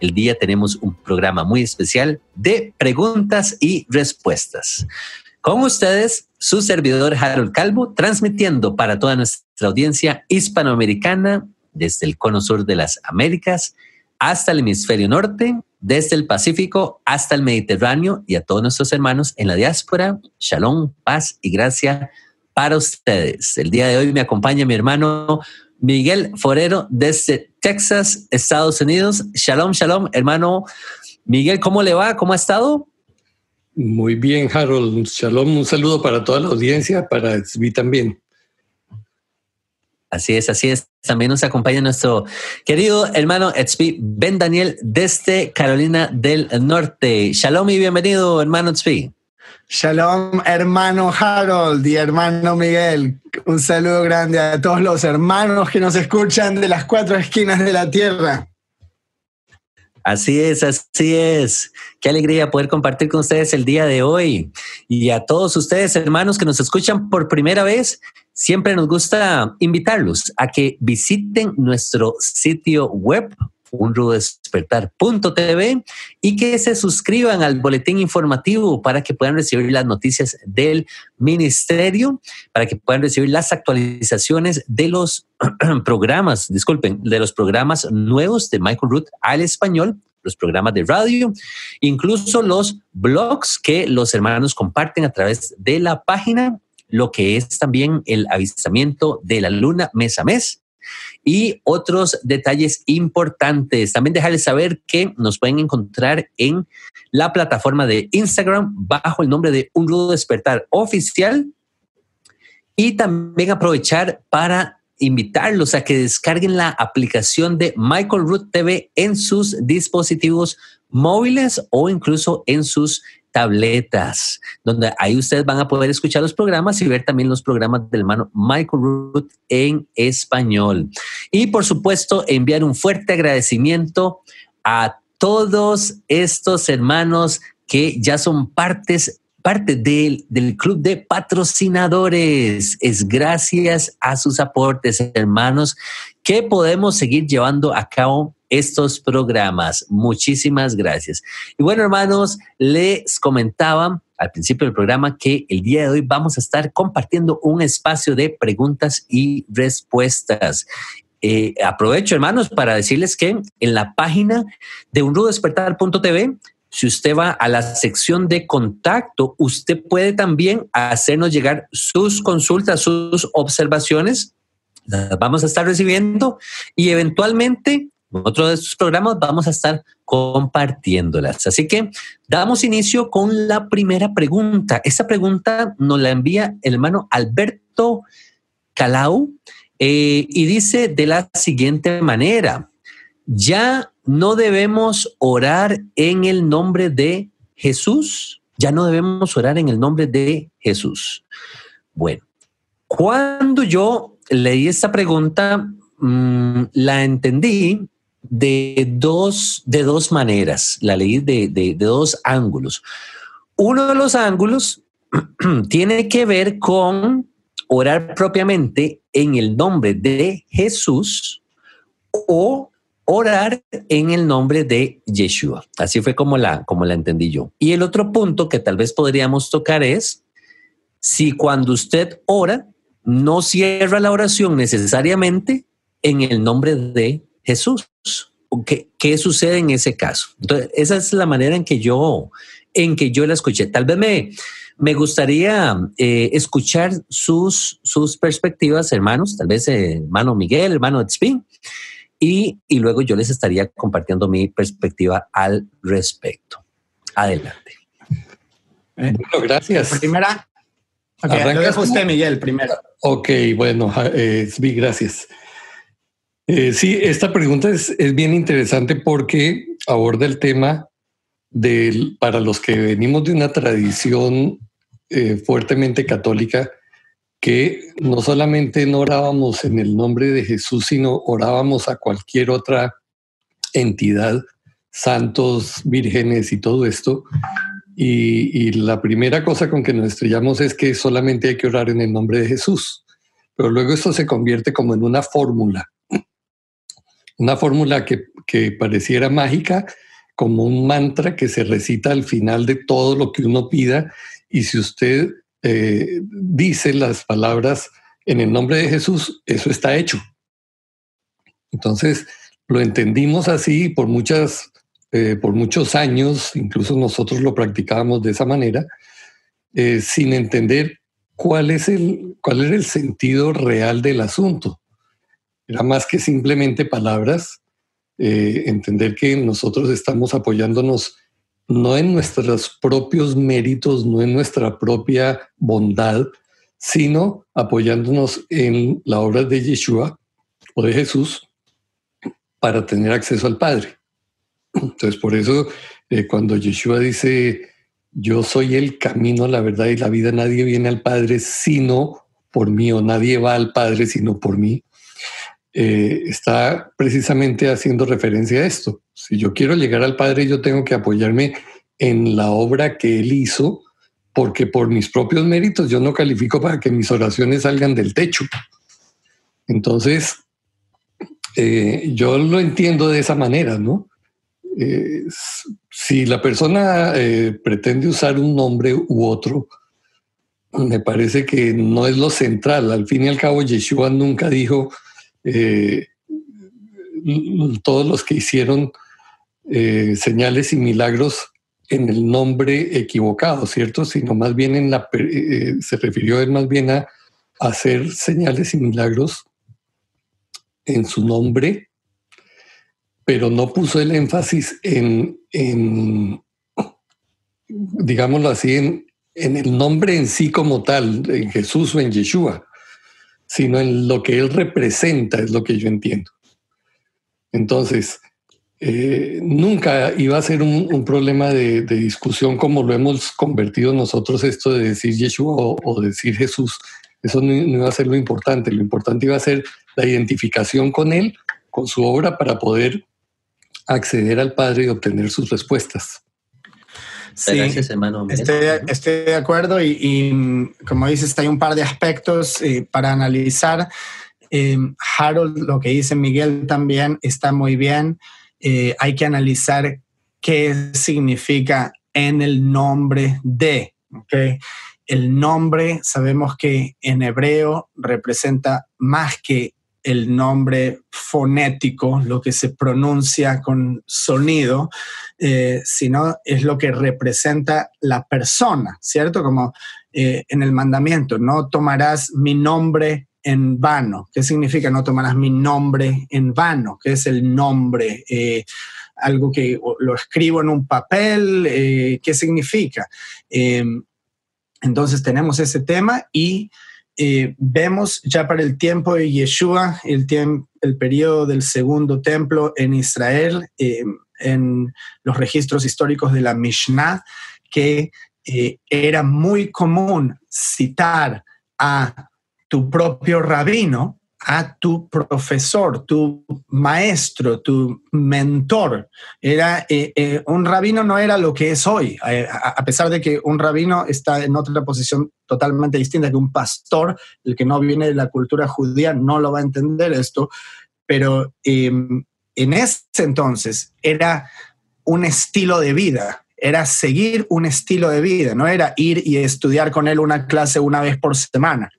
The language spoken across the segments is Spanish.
El día tenemos un programa muy especial de preguntas y respuestas. Con ustedes, su servidor Harold Calvo, transmitiendo para toda nuestra audiencia hispanoamericana desde el cono sur de las Américas hasta el hemisferio norte, desde el Pacífico hasta el Mediterráneo y a todos nuestros hermanos en la diáspora. Shalom, paz y gracia para ustedes. El día de hoy me acompaña mi hermano Miguel Forero desde Texas, Estados Unidos. Shalom, shalom, hermano Miguel, ¿cómo le va? ¿Cómo ha estado? Muy bien, Harold. Shalom, un saludo para toda la audiencia, para mí también. Así es, así es. También nos acompaña nuestro querido hermano Etzpi Ben Daniel desde Carolina del Norte. Shalom y bienvenido, hermano Etzpi. Shalom, hermano Harold y hermano Miguel. Un saludo grande a todos los hermanos que nos escuchan de las cuatro esquinas de la tierra. Así es, así es. Qué alegría poder compartir con ustedes el día de hoy. Y a todos ustedes, hermanos que nos escuchan por primera vez, siempre nos gusta invitarlos a que visiten nuestro sitio web unrudespertar.tv y que se suscriban al boletín informativo para que puedan recibir las noticias del ministerio, para que puedan recibir las actualizaciones de los programas, disculpen, de los programas nuevos de Michael Root al español los programas de radio, incluso los blogs que los hermanos comparten a través de la página, lo que es también el avistamiento de la luna mes a mes, y otros detalles importantes. También dejarles saber que nos pueden encontrar en la plataforma de Instagram bajo el nombre de Un Rudo Despertar Oficial. Y también aprovechar para invitarlos a que descarguen la aplicación de Michael Root TV en sus dispositivos móviles o incluso en sus tabletas, donde ahí ustedes van a poder escuchar los programas y ver también los programas del hermano Michael Root en español. Y por supuesto, enviar un fuerte agradecimiento a todos estos hermanos que ya son partes parte del, del, club de patrocinadores. Es gracias a sus aportes, hermanos, que podemos seguir llevando a cabo estos programas. Muchísimas gracias. Y bueno, hermanos, les comentaba al principio del programa que el día de hoy vamos a estar compartiendo un espacio de preguntas y respuestas. Eh, aprovecho, hermanos, para decirles que en la página de unrudespertar.tv si usted va a la sección de contacto, usted puede también hacernos llegar sus consultas, sus observaciones. Las vamos a estar recibiendo y eventualmente otro de estos programas vamos a estar compartiéndolas. Así que damos inicio con la primera pregunta. Esta pregunta nos la envía el hermano Alberto Calau eh, y dice de la siguiente manera, ya no debemos orar en el nombre de Jesús, ya no debemos orar en el nombre de Jesús. Bueno, cuando yo leí esta pregunta, mm, la entendí de dos, de dos maneras, la ley de, de, dos ángulos. Uno de los ángulos tiene que ver con orar propiamente en el nombre de Jesús o orar en el nombre de Yeshua. Así fue como la, como la entendí yo. Y el otro punto que tal vez podríamos tocar es si cuando usted ora, no cierra la oración necesariamente en el nombre de Jesús. ¿Qué, ¿Qué, sucede en ese caso? Entonces, esa es la manera en que yo, en que yo la escuché. Tal vez me, me gustaría eh, escuchar sus, sus perspectivas, hermanos, tal vez eh, hermano Miguel, hermano Tzpin, y, y luego yo les estaría compartiendo mi perspectiva al respecto. Adelante. Eh, bueno, gracias. Primera. Okay, lo dejo usted, Miguel, primero. Ok, bueno, eh, gracias. Eh, sí, esta pregunta es, bien interesante porque aborda el tema del, para los que venimos de una tradición eh, fuertemente católica, que no solamente no orábamos en el nombre de Jesús, sino orábamos a cualquier otra entidad, santos, vírgenes y todo esto. Y, la primera cosa con que nos estrellamos es que solamente hay que orar en el nombre de Jesús. Pero luego esto se convierte como en una fórmula. Una fórmula que, pareciera mágica, como un mantra que se recita al final de todo lo que uno pida. Y si usted eh, dice las palabras en el nombre de Jesús, eso está hecho. Entonces, lo entendimos así por, muchas, eh, por muchos años, incluso nosotros lo practicábamos de esa manera, eh, sin entender cuál, es el, cuál era el sentido real del asunto. Era más que simplemente palabras, entender que nosotros estamos apoyándonos no en nuestros propios méritos, no en nuestra propia bondad, sino apoyándonos en la obra de Yeshua o de Jesús para tener acceso al Padre. Entonces, por eso, eh, cuando Yeshua dice, yo soy el camino, la verdad y la vida, nadie viene al Padre sino por mí, o nadie va al Padre sino por mí, eh, está precisamente haciendo referencia a esto. Si yo quiero llegar al Padre, yo tengo que apoyarme en la obra que Él hizo, porque por mis propios méritos yo no califico para que mis oraciones salgan del techo. Entonces, eh, yo lo entiendo de esa manera, ¿no? Eh, si la persona pretende usar un nombre u otro, me parece que no es lo central. Al fin y al cabo, Yeshua nunca dijo, eh, todos los que hicieron eh, señales y milagros en el nombre equivocado, ¿cierto? Sino más bien en la, eh, se refirió él más bien a hacer señales y milagros en su nombre, pero no puso el énfasis en, digámoslo así, en, en el nombre en sí como tal, en Jesús o en Yeshua sino en lo que él representa, es lo que yo entiendo. Entonces, eh, nunca iba a ser un, problema de, discusión como lo hemos convertido nosotros esto de decir Yeshua o, decir Jesús. Eso no, iba a ser lo importante. Lo importante iba a ser la identificación con Él, con su obra, para poder acceder al Padre y obtener sus respuestas. Sí, hermano. Estoy, de acuerdo y, como dices, hay un par de aspectos eh, para analizar. Eh, Harold, lo que dice Miguel también está muy bien. Eh, hay que analizar qué significa en el nombre de. ¿okay? El nombre, sabemos que en hebreo representa más que el nombre fonético, lo que se pronuncia con sonido, eh, sino es lo que representa la persona, ¿cierto? Como eh, en el mandamiento, no tomarás mi nombre en vano. ¿Qué significa no tomarás mi nombre en vano? ¿Qué es el nombre? Eh, algo que lo escribo en un papel, ¿qué significa? entonces tenemos ese tema y eh, vemos ya para el tiempo de Yeshua, el, el periodo del segundo templo en Israel, eh, en los registros históricos de la Mishnah, que eh, era muy común citar a tu propio rabino a tu profesor, tu maestro, tu mentor. Era, eh, eh, un rabino no era lo que es hoy, eh, a, pesar de que un rabino está en otra posición totalmente distinta que un pastor, el que no viene de la cultura judía no lo va a entender esto, pero em, en ese entonces era un estilo de vida, era seguir un estilo de vida, no era ir y estudiar con él una clase una vez por semana.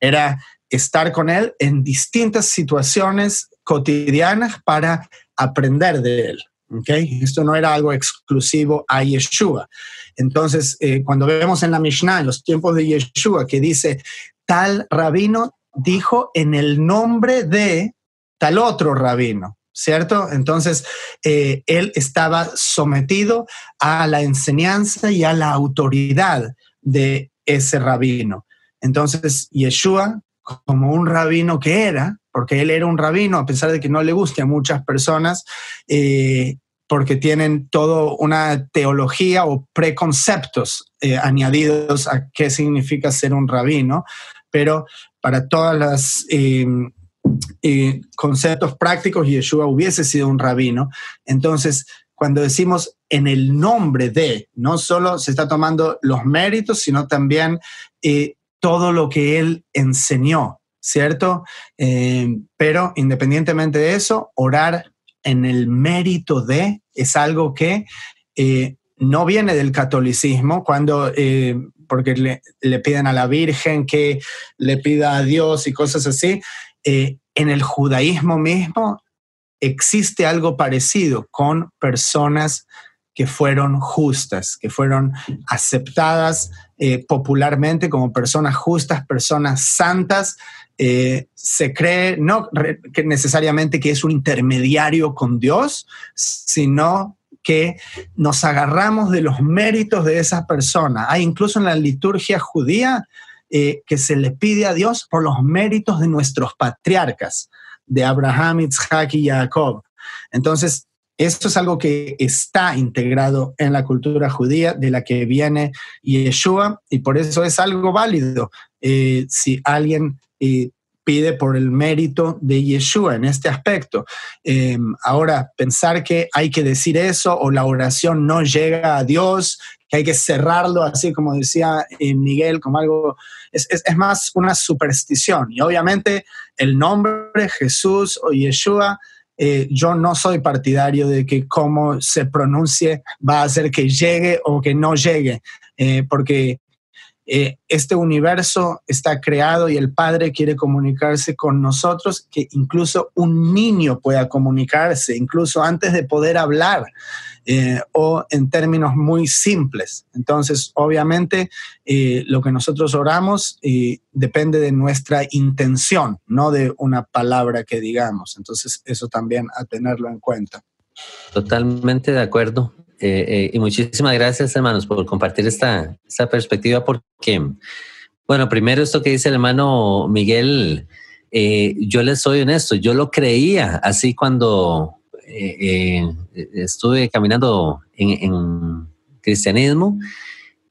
Era estar con Él en distintas situaciones cotidianas para aprender de Él. ¿okay? Esto no era algo exclusivo a Yeshua. Entonces, eh, cuando vemos en la Mishnah, en los tiempos de Yeshua, que dice, tal rabino dijo en el nombre de tal otro rabino, ¿cierto? Entonces, eh, él estaba sometido a la enseñanza y a la autoridad de ese rabino. Entonces, Yeshua como un rabino que era, porque él era un rabino, a pesar de que no le guste a muchas personas, eh, porque tienen toda una teología o preconceptos eh, añadidos a qué significa ser un rabino, pero para todas las eh, conceptos prácticos, Yeshua hubiese sido un rabino. Entonces, cuando decimos en el nombre de, no solo se está tomando los méritos, sino también todo lo que él enseñó, ¿cierto? Eh, pero independientemente de eso, orar en el mérito de es algo que no viene del catolicismo, cuando, porque le, le, piden a la Virgen que le pida a Dios y cosas así, eh, en el judaísmo mismo existe algo parecido con personas que fueron justas, que fueron aceptadas eh, popularmente como personas justas, personas santas. Eh, se cree no que necesariamente que es un intermediario con Dios, sino que nos agarramos de los méritos de esa persona. Hay incluso en la liturgia judía eh, que se le pide a Dios por los méritos de nuestros patriarcas, de Abraham, Isaac y Jacob. Entonces, esto es algo que está integrado en la cultura judía de la que viene Yeshua y por eso es algo válido. Eh, si alguien eh, pide por el mérito de Yeshua en este aspecto. ahora, pensar que hay que decir eso o la oración no llega a Dios que hay que cerrarlo así como decía eh, Miguel, como algo, es, más una superstición. Y obviamente el nombre Jesús o Yeshua, eh, yo no soy partidario de que cómo se pronuncie va a hacer que llegue o que no llegue, eh, porque este universo está creado y el Padre quiere comunicarse con nosotros, que incluso un niño pueda comunicarse, incluso antes de poder hablar. Eh, o en términos muy simples. Entonces, obviamente, eh, lo que nosotros oramos eh, depende de nuestra intención, no de una palabra que digamos. Entonces, eso también a tenerlo en cuenta. Totalmente de acuerdo. y muchísimas gracias, hermanos, por compartir esta, esta perspectiva, porque, bueno, primero esto que dice el hermano Miguel, yo les soy honesto, yo lo creía así cuando eh, eh, estuve caminando en, cristianismo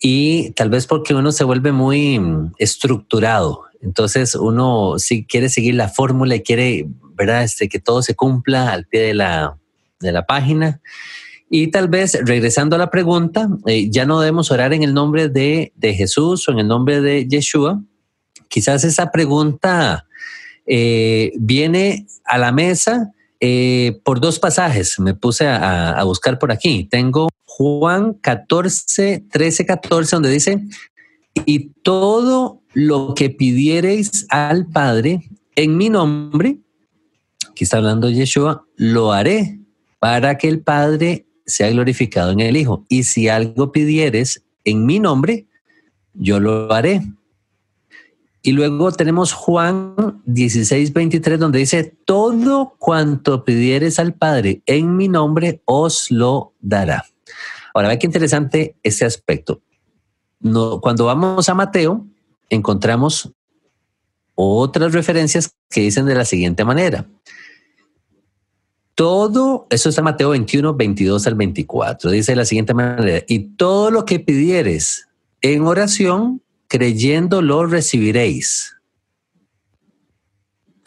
y tal vez porque uno se vuelve muy estructurado. Entonces uno si quiere seguir la fórmula y quiere, ¿verdad? Este, que todo se cumpla al pie de la, de la página. Y tal vez, regresando a la pregunta, eh, ya no debemos orar en el nombre de, de, Jesús o en el nombre de Yeshua. Quizás esa pregunta viene a la mesa eh, por dos pasajes me puse a, buscar por aquí. Tengo Juan 14, 13, 14, donde dice, y todo lo que pidiereis al Padre en mi nombre, aquí está hablando Yeshua, lo haré para que el Padre sea glorificado en el Hijo. Y si algo pidieres en mi nombre, yo lo haré y luego tenemos Juan 16, 23, donde dice, todo cuanto pidieres al Padre en mi nombre, os lo dará. Ahora, ve qué interesante ese aspecto. Cuando vamos a Mateo, encontramos otras referencias que dicen de la siguiente manera. Todo, eso está Mateo 21, 22 al 24, dice de la siguiente manera, y todo lo que pidieres en oración, creyendo lo recibiréis.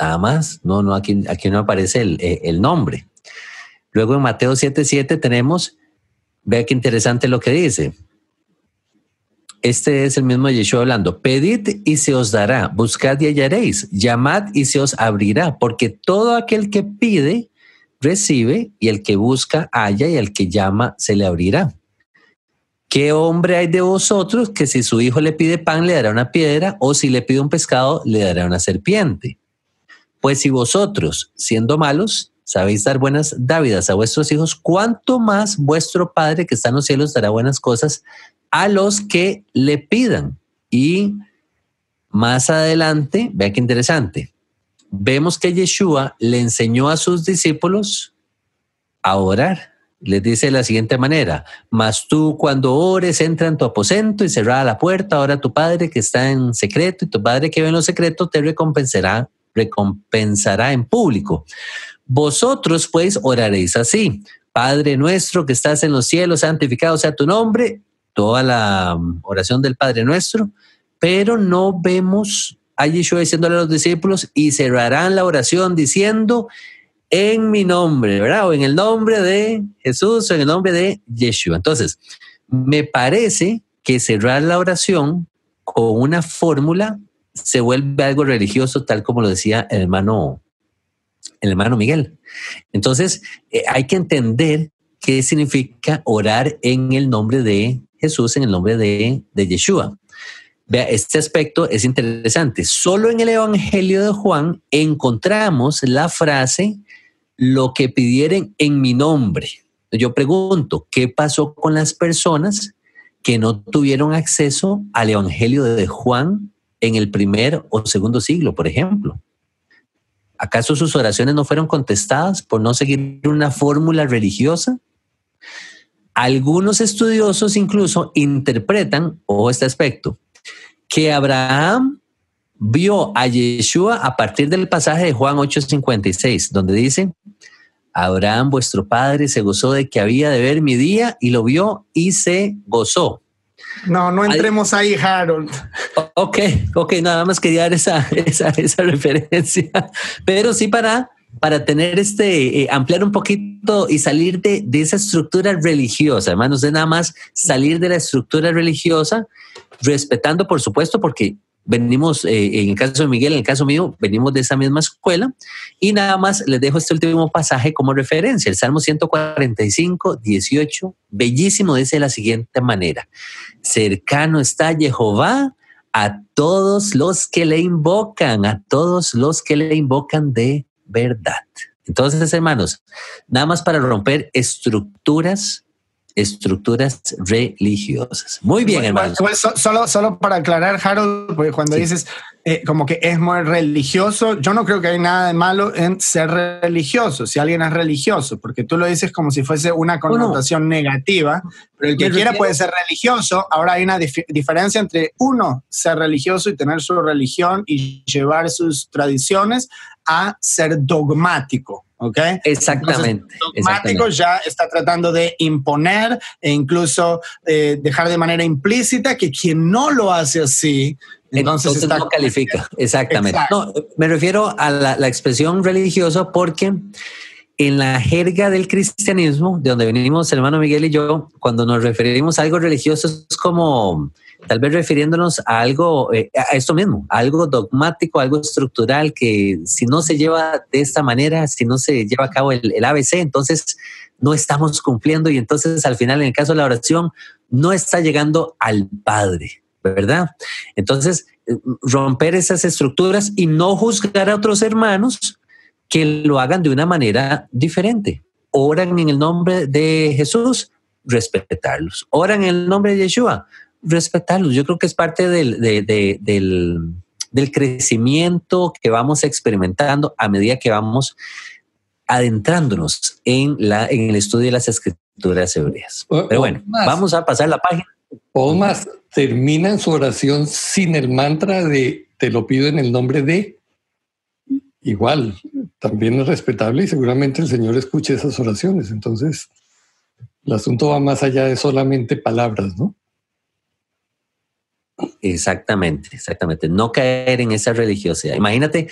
Nada más, no, no, aquí, aquí no aparece el, eh, el nombre. Luego en Mateo 7:7 tenemos, vea qué interesante lo que dice. Este es el mismo Yeshua hablando, pedid y se os dará, buscad y hallaréis, llamad y se os abrirá, porque todo aquel que pide, recibe, y el que busca, halla, y el que llama, se le abrirá. ¿Qué hombre hay de vosotros que si su hijo le pide pan le dará una piedra o si le pide un pescado le dará una serpiente? Pues si vosotros, siendo malos, sabéis dar buenas dávidas a vuestros hijos, ¿cuánto más vuestro Padre que está en los cielos dará buenas cosas a los que le pidan? Y más adelante, vea qué interesante, vemos que Yeshua le enseñó a sus discípulos a orar les dice de la siguiente manera, mas tú cuando ores entra en tu aposento y cerrada la puerta, ahora tu Padre que está en secreto y tu Padre que ve en lo secreto te recompensará, recompensará en público. Vosotros pues oraréis así, Padre nuestro que estás en los cielos, santificado sea tu nombre, toda la um, oración del Padre nuestro, pero no vemos a Yeshua diciéndole a los discípulos y cerrarán la oración diciendo en mi nombre, ¿verdad? O en el nombre de Jesús o en el nombre de Yeshua. Entonces, me parece que cerrar la oración con una fórmula se vuelve algo religioso, tal como lo decía el hermano, el hermano Miguel. Entonces, eh, hay que entender qué significa orar en el nombre de Jesús, en el nombre de, de Yeshua. Vea, este aspecto es interesante. Solo en el Evangelio de Juan encontramos la frase, lo que pidieren en mi nombre. Yo pregunto, ¿qué pasó con las personas que no tuvieron acceso al Evangelio de Juan en el primer o segundo siglo, por ejemplo? ¿Acaso sus oraciones no fueron contestadas por no seguir una fórmula religiosa? Algunos estudiosos incluso interpretan, o este aspecto, que Abraham vio a Yeshua a partir del pasaje de Juan 8:56, donde dice, Abraham, vuestro padre, se gozó de que había de ver mi día y lo vio y se gozó. No, no entremos ahí, Harold. Ok, ok, nada más quería dar esa, esa, esa referencia, pero sí para, para tener este, eh, ampliar un poquito y salir de, de esa estructura religiosa, hermanos, de nada más salir de la estructura religiosa, respetando, por supuesto, porque venimos, eh, en el caso de Miguel, en el caso mío, venimos de esa misma escuela y nada más les dejo este último pasaje como referencia, el Salmo 145, 18, bellísimo, dice de la siguiente manera, cercano está Jehová a todos los que le invocan, a todos los que le invocan de verdad. Entonces, hermanos, nada más para romper estructuras estructuras religiosas. Muy bien, hermano. solo, solo para aclarar, Harold, porque cuando dices eh, como que es muy religioso, yo no creo que hay nada de malo en ser religioso, si alguien es religioso, porque tú lo dices como si fuese una connotación negativa, pero el que quiera puede ser religioso. Ahora hay una diferencia entre uno, ser religioso y tener su religión y llevar sus tradiciones, a ser dogmático. ¿Ok? Exactamente. dogmático ya está tratando de imponer e incluso eh, dejar de manera implícita que quien no lo hace así, entonces, está... no califica. Exactamente. No, me refiero a la, la expresión religiosa porque en la jerga del cristianismo, de donde venimos hermano Miguel y yo, cuando nos referimos a algo religioso es como tal vez refiriéndonos a algo, eh, a esto mismo, algo dogmático, algo estructural que si no se lleva de esta manera, si no se lleva a cabo el, el ABC, entonces no estamos cumpliendo y entonces al final en el caso de la oración no está llegando al Padre, ¿verdad? Entonces, eh, romper esas estructuras y no juzgar a otros hermanos que lo hagan de una manera diferente. Oran en el nombre de Jesús, respetarlos. Oran en el nombre de Yeshua, respetarlos. Yo creo que es parte del, del, crecimiento que vamos experimentando a medida que vamos adentrándonos en, la, en el estudio de las escrituras hebreas. Pero bueno, vamos a pasar la página. O más, termina su oración sin el mantra de te lo pido en el nombre de. Igual, también es respetable y seguramente el Señor escuche esas oraciones. Entonces, el asunto va más allá de solamente palabras, ¿no? Exactamente, exactamente. No caer en esa religiosidad. Imagínate,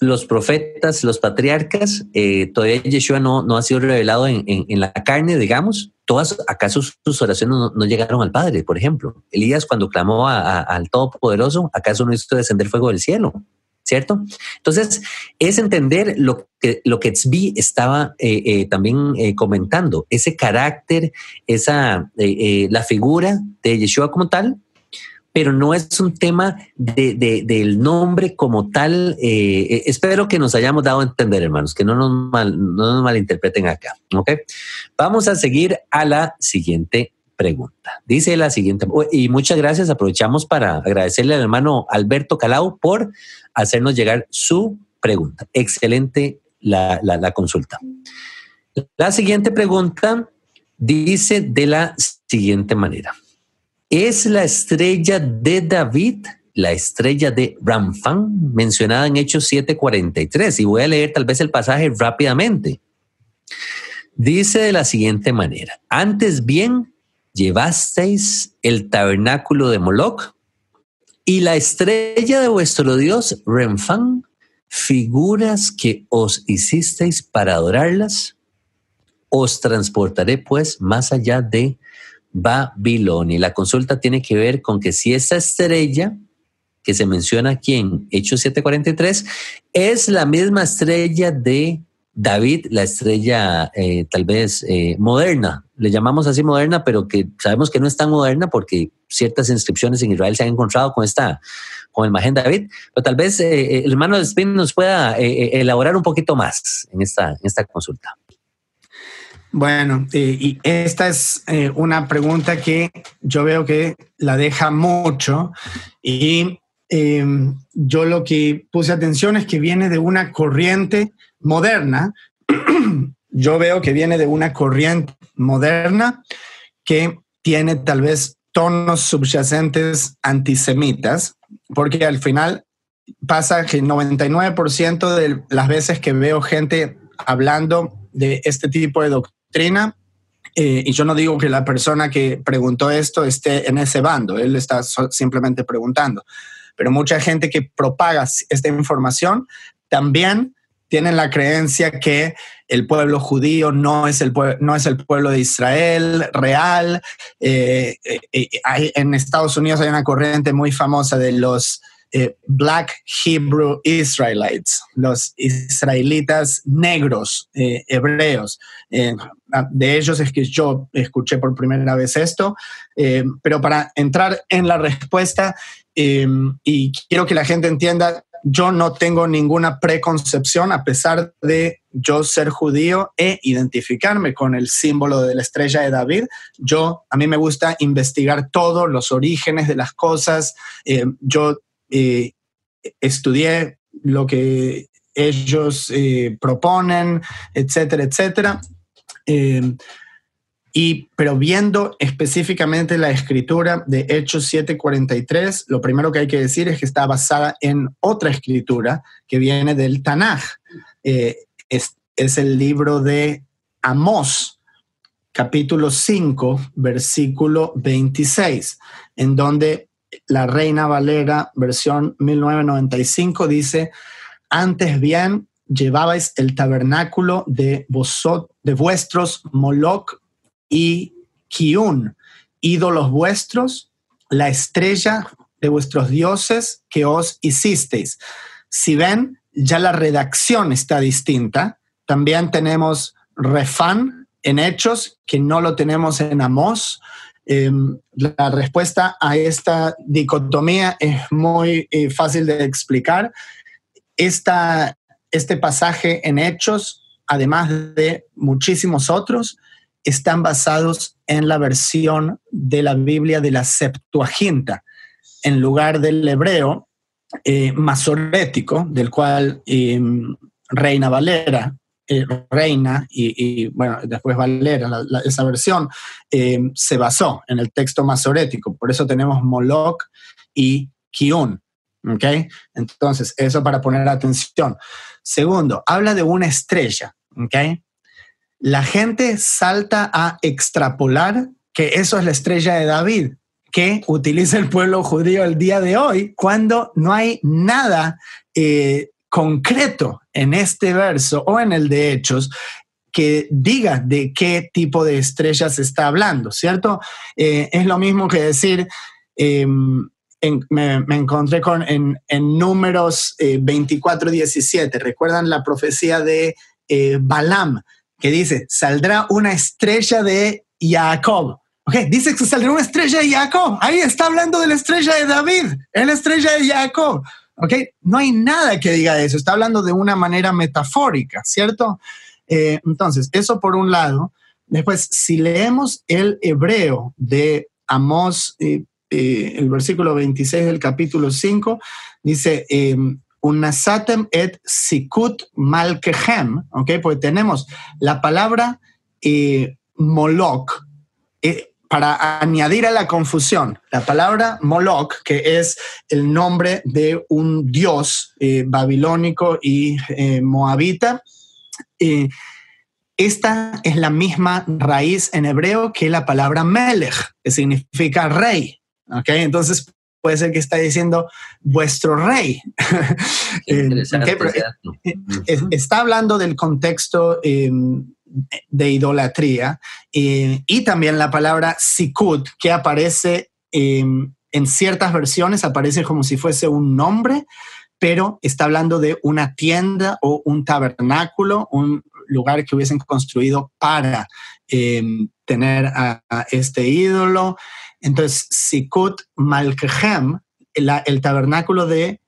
los profetas, los patriarcas, eh, todavía Yeshua no, no ha sido revelado en, la carne, digamos. Todas, ¿acaso sus oraciones no, llegaron al Padre, por ejemplo? Elías cuando clamó al Todopoderoso, ¿acaso no hizo descender fuego del cielo? ¿Cierto? Entonces, es entender lo que, lo que Tzvi estaba eh, eh, también comentando, ese carácter, esa, la figura de Yeshua como tal, pero no es un tema de, del nombre como tal. Eh, eh, espero que nos hayamos dado a entender, hermanos, que no nos, no nos malinterpreten acá. ¿ok? Vamos a seguir a la siguiente pregunta. Dice la siguiente, y muchas gracias, aprovechamos para agradecerle al hermano Alberto Calau por hacernos llegar su pregunta. Excelente la consulta. La siguiente pregunta dice de la siguiente manera es la estrella de David, la estrella de Ramfan, mencionada en Hechos 7:43. Y voy a leer tal vez el pasaje rápidamente. Dice de la siguiente manera, antes bien llevasteis el tabernáculo de Moloch y la estrella de vuestro Dios, Renfán, figuras que os hicisteis para adorarlas, os transportaré pues más allá de Babilonia. Y la consulta tiene que ver con que si esta estrella que se menciona aquí en Hechos 7:43 es la misma estrella de David, la estrella eh, tal vez eh, moderna, le llamamos así moderna, pero que sabemos que no es tan moderna porque ciertas inscripciones en Israel se han encontrado con esta, con el Magen David, pero tal vez eh, el hermano Spin nos pueda elaborar un poquito más en esta consulta. Bueno, y esta es una pregunta que yo veo que la deja mucho y yo lo que puse atención es que viene de una corriente moderna, yo veo que viene de una corriente moderna que tiene tal vez tonos subyacentes antisemitas, porque al final pasa que el 99% de las veces que veo gente hablando de este tipo de doctrina, eh, y yo no digo que la persona que preguntó esto esté en ese bando, él está simplemente preguntando, pero mucha gente que propaga esta información también tienen la creencia que el pueblo judío no es el, no es el pueblo de Israel real. Eh, eh, en Estados Unidos hay una corriente muy famosa de los eh, Black Hebrew Israelites, los israelitas negros, hebreos. de ellos es que yo escuché por primera vez esto, pero para entrar en la respuesta, y quiero que la gente entienda yo no tengo ninguna preconcepción a pesar de yo ser judío e identificarme con el símbolo de la estrella de David. Yo, a mí me gusta investigar todos los orígenes de las cosas. Eh, yo eh, estudié lo que ellos eh, proponen, etcétera, etcétera. Y, pero viendo específicamente la escritura de Hechos 7:43, lo primero que hay que decir es que está basada en otra escritura que viene del Tanaj. Eh, es, es, el libro de Amós, capítulo 5, versículo 26, en donde la Reina Valera, versión 1995, dice, antes bien llevabais el tabernáculo de, vosotros, de vuestros Moloch y Kiun, ídolos vuestros, la estrella de vuestros dioses que os hicisteis. Si ven, ya la redacción está distinta. También tenemos refán en Hechos, que no lo tenemos en Amós. Em, la respuesta a esta dicotomía es muy eh, fácil de explicar. Esta, este pasaje en Hechos, además de muchísimos otros, están basados en la versión de la Biblia de la Septuaginta, en lugar del hebreo eh, masorético, del cual em, Reina Valera, eh, Reina y, bueno, después Valera, esa versión, em, se basó en el texto masorético. Por eso tenemos Moloch y Kiun. ¿Ok? Entonces, eso para poner atención. Segundo, habla de una estrella. ¿Ok? la gente salta a extrapolar que eso es la estrella de David, que utiliza el pueblo judío el día de hoy, cuando no hay nada eh, concreto en este verso o en el de Hechos que diga de qué tipo de estrella se está hablando, ¿cierto? Eh, es lo mismo que decir, em, me, encontré con en, números 24-17, eh, ¿recuerdan la profecía de Balaam? que dice, saldrá una estrella de Jacob. Ok, dice que saldrá una estrella de Jacob. Ahí está hablando de la estrella de David, la estrella de Jacob. Ok, no hay nada que diga eso, está hablando de una manera metafórica, ¿cierto? Eh, entonces, eso por un lado. Después, si leemos el hebreo de Amós, eh, eh, el versículo 26 del capítulo 5, dice, unasatem et sikut malkehem, ¿ok? Pues tenemos la palabra moloch, eh, para añadir a la confusión, la palabra moloch, que es el nombre de un dios eh, babilónico y moabita, esta es la misma raíz en hebreo que la palabra melech, que significa rey. ¿ok? Entonces puede ser que está diciendo vuestro rey. está hablando del contexto em, de idolatría y también la palabra sikud, que aparece em, en ciertas versiones, aparece como si fuese un nombre, pero está hablando de una tienda o un tabernáculo, un lugar que hubiesen construido para em, tener a, este ídolo. Entonces, Sikut Malkehem, el tabernáculo de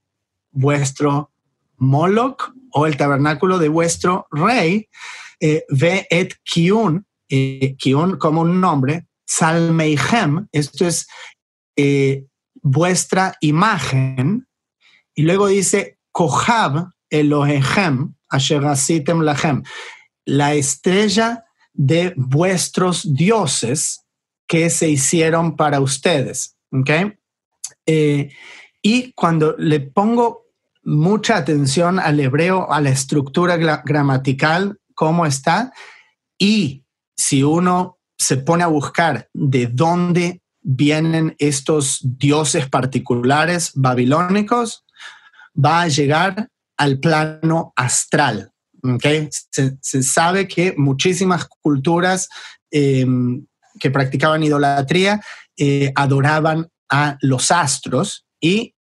vuestro Moloch o el tabernáculo de vuestro rey, eh, ve et kiun, eh, kiun como un nombre, salmeihem, esto es eh, vuestra imagen, y luego dice kohab elohehem, asherasitem lahem, la estrella de vuestros dioses que se hicieron para ustedes. ¿okay? y cuando le pongo mucha atención al hebreo, a la estructura gramatical, cómo está. Y si uno se pone a buscar de dónde vienen estos dioses particulares babilónicos, va a llegar al plano astral. ¿okay? Se, sabe que muchísimas culturas em, que practicaban idolatría eh, adoraban a los astros y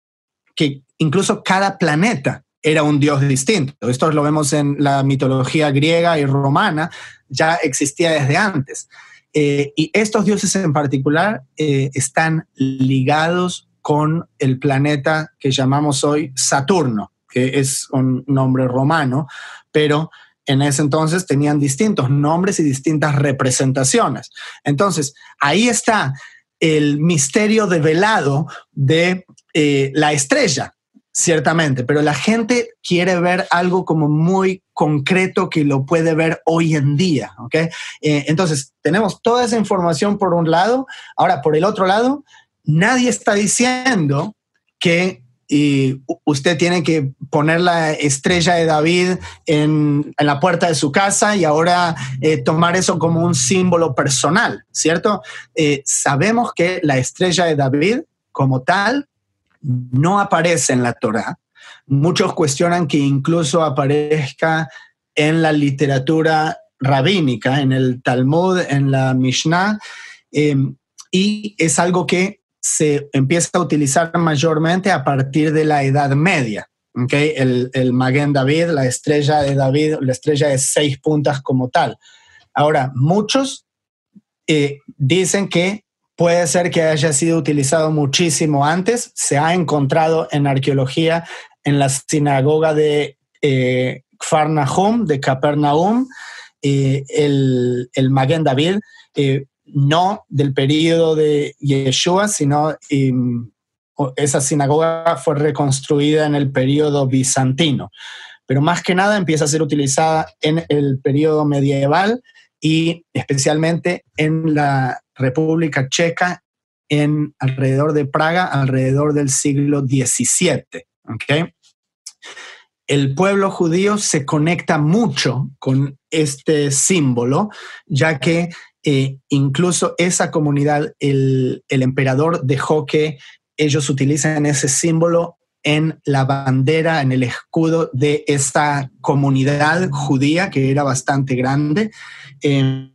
que incluso cada planeta era un dios distinto. Esto lo vemos en la mitología griega y romana, ya existía desde antes. Eh, y estos dioses en particular eh, están ligados con el planeta que llamamos hoy Saturno, que es un nombre romano, pero en ese entonces tenían distintos nombres y distintas representaciones. Entonces, ahí está el misterio develado de eh, la estrella, ciertamente, pero la gente quiere ver algo como muy concreto que lo puede ver hoy en día. Eh, entonces, tenemos toda esa información por un lado. Ahora, por el otro lado, nadie está diciendo que usted tiene que poner la estrella de David en, la puerta de su casa y ahora eh, tomar eso como un símbolo personal, ¿cierto? Eh, sabemos que la estrella de David como tal no aparece en la Torah. Muchos cuestionan que incluso aparezca en la literatura rabínica, en el Talmud, en la Mishnah, em, y es algo que se empieza a utilizar mayormente a partir de la Edad Media. ¿okay? El, el David, la estrella de David, la estrella de seis puntas como tal. Ahora, muchos eh, dicen que Puede ser que haya sido utilizado muchísimo antes. Se ha encontrado en arqueología en la sinagoga de eh, de Capernaum, eh, el, el Maguen David, eh, no del periodo de Yeshua, sino em, esa sinagoga fue reconstruida en el periodo bizantino. Pero más que nada empieza a ser utilizada en el periodo medieval y especialmente en la República Checa en alrededor de Praga, alrededor del siglo XVII. ¿okay? El pueblo judío se conecta mucho con este símbolo, ya que eh, incluso esa comunidad, el, el emperador dejó que ellos utilicen ese símbolo en la bandera, en el escudo de esta comunidad judía que era bastante grande. Eh,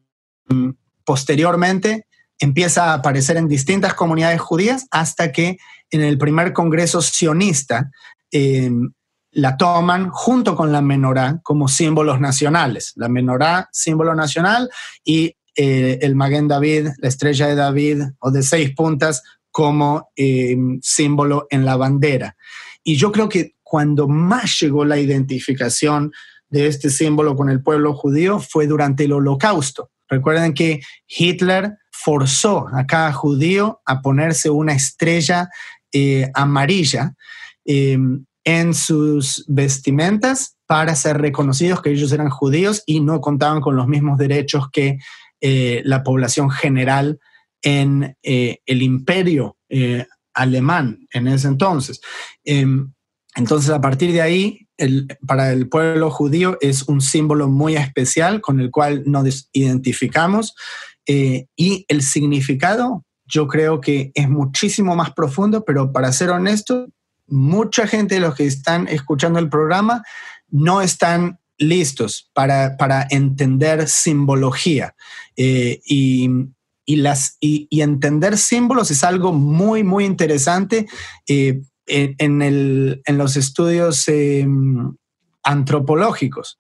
posteriormente, empieza a aparecer en distintas comunidades judías hasta que en el primer congreso sionista em, la toman junto con la menorá como símbolos nacionales. La menorá, símbolo nacional, y eh, el Maguen David, la estrella de David o de seis puntas como em, símbolo en la bandera. Y yo creo que cuando más llegó la identificación de este símbolo con el pueblo judío fue durante el holocausto. Recuerden que Hitler forzó a cada judío a ponerse una estrella eh, amarilla eh, en sus vestimentas para ser reconocidos que ellos eran judíos y no contaban con los mismos derechos que eh, la población general en el imperio alemán en ese entonces. Em, entonces, a partir de ahí, para el pueblo judío es un símbolo muy especial con el cual nos identificamos eh, y el significado yo creo que es muchísimo más profundo, pero para ser honesto, mucha gente de los que están escuchando el programa no están listos para, entender simbología. Eh, y, las, y, entender símbolos es algo muy, muy interesante eh, en, los estudios antropológicos.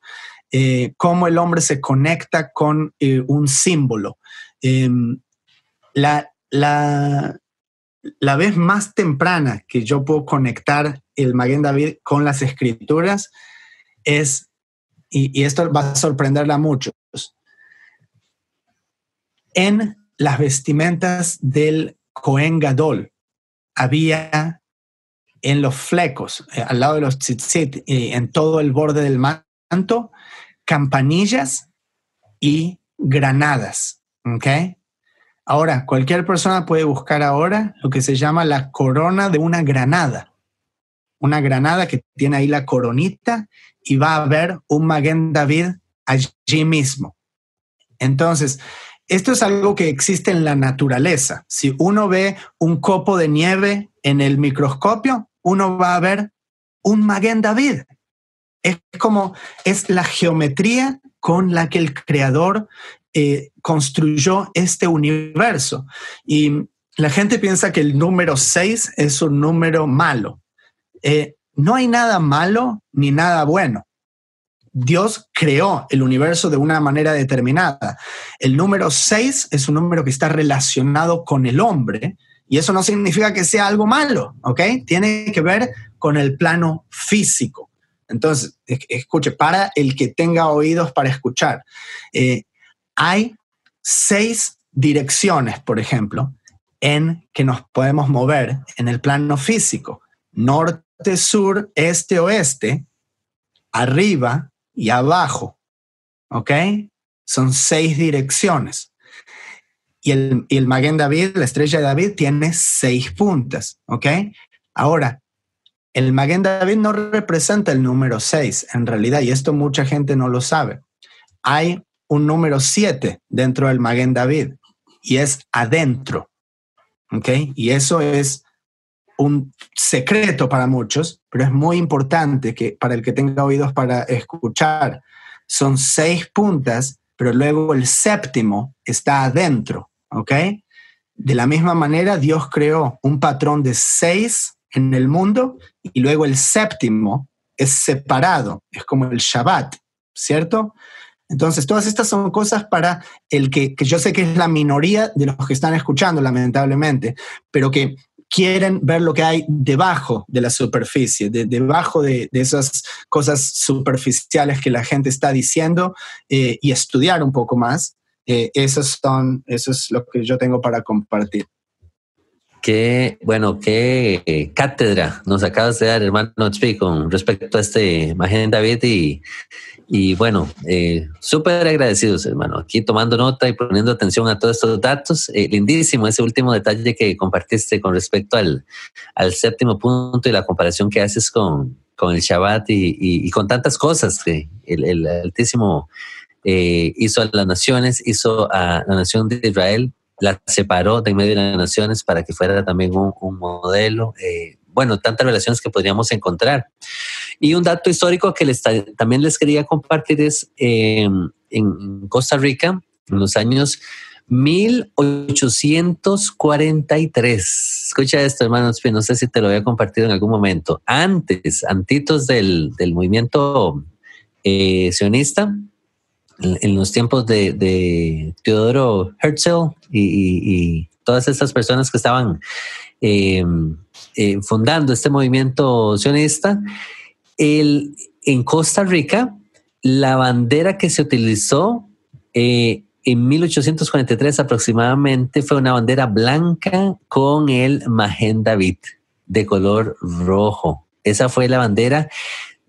Cómo el hombre se conecta con un símbolo. Em, la, la, la vez más temprana que yo puedo conectar el Maguen David con las escrituras es, y, esto va a sorprender a muchos, en las vestimentas del Cohen Gadol había en los flecos, eh, al lado de los tzitzit, y en todo el borde del manto, campanillas y granadas. ¿Ok?, Ahora, cualquier persona puede buscar ahora lo que se llama la corona de una granada. Una granada que tiene ahí la coronita y va a haber un Maguen David allí mismo. Entonces, esto es algo que existe en la naturaleza. Si uno ve un copo de nieve en el microscopio, uno va a ver un Maguen David. Es como, es la geometría con la que el creador eh, construyó este universo. Y la gente piensa que el número 6 es un número malo. Eh, no hay nada malo ni nada bueno. Dios creó el universo de una manera determinada. El número 6 es un número que está relacionado con el hombre y eso no significa que sea algo malo, ¿ok? Tiene que ver con el plano físico. Entonces, escuche, para el que tenga oídos para escuchar, eh, hay seis direcciones, por ejemplo, en que nos podemos mover en el plano físico. Norte, sur, este, oeste, arriba y abajo. ¿Ok? Son seis direcciones. Y el, y David, la estrella de David, tiene seis puntas. ¿Ok? Ahora, el Maguen David no representa el número seis, en realidad, y esto mucha gente no lo sabe. Hay un número 7 dentro del Maguen David y es adentro. ¿Ok? Y eso es un secreto para muchos, pero es muy importante que para el que tenga oídos para escuchar. Son seis puntas, pero luego el séptimo está adentro. ¿Ok? De la misma manera, Dios creó un patrón de seis en el mundo y luego el séptimo es separado, es como el Shabbat, ¿cierto? Entonces, todas estas son cosas para el que, yo sé que es la minoría de los que están escuchando, lamentablemente, pero que quieren ver lo que hay debajo de la superficie, debajo de, esas cosas superficiales que la gente está diciendo eh, y estudiar un poco más. Eh, esos son, eso es lo que yo tengo para compartir. Qué, bueno, qué cátedra nos acabas de dar, hermano con respecto a este imagen David y y bueno, eh, súper agradecidos, hermano, aquí tomando nota y poniendo atención a todos estos datos. Eh, lindísimo ese último detalle que compartiste con respecto al, al séptimo punto y la comparación que haces con, con el Shabbat y, y, con tantas cosas que el, el Altísimo eh, hizo a las naciones, hizo a la nación de Israel, la separó de medio de las naciones para que fuera también un, modelo. Eh, bueno, tantas relaciones que podríamos encontrar. Y un dato histórico que les, también les quería compartir es em, en Costa Rica, en los años 1843. Escucha esto, hermanos, no sé si te lo había compartido en algún momento. Antes, antitos del, movimiento eh, sionista, en, los tiempos de, Teodoro Herzl y, todas estas personas que estaban em, eh, fundando este movimiento sionista, en Costa Rica, la bandera que se utilizó eh, en 1843 aproximadamente fue una bandera blanca con el Magen David de color rojo. Esa fue la bandera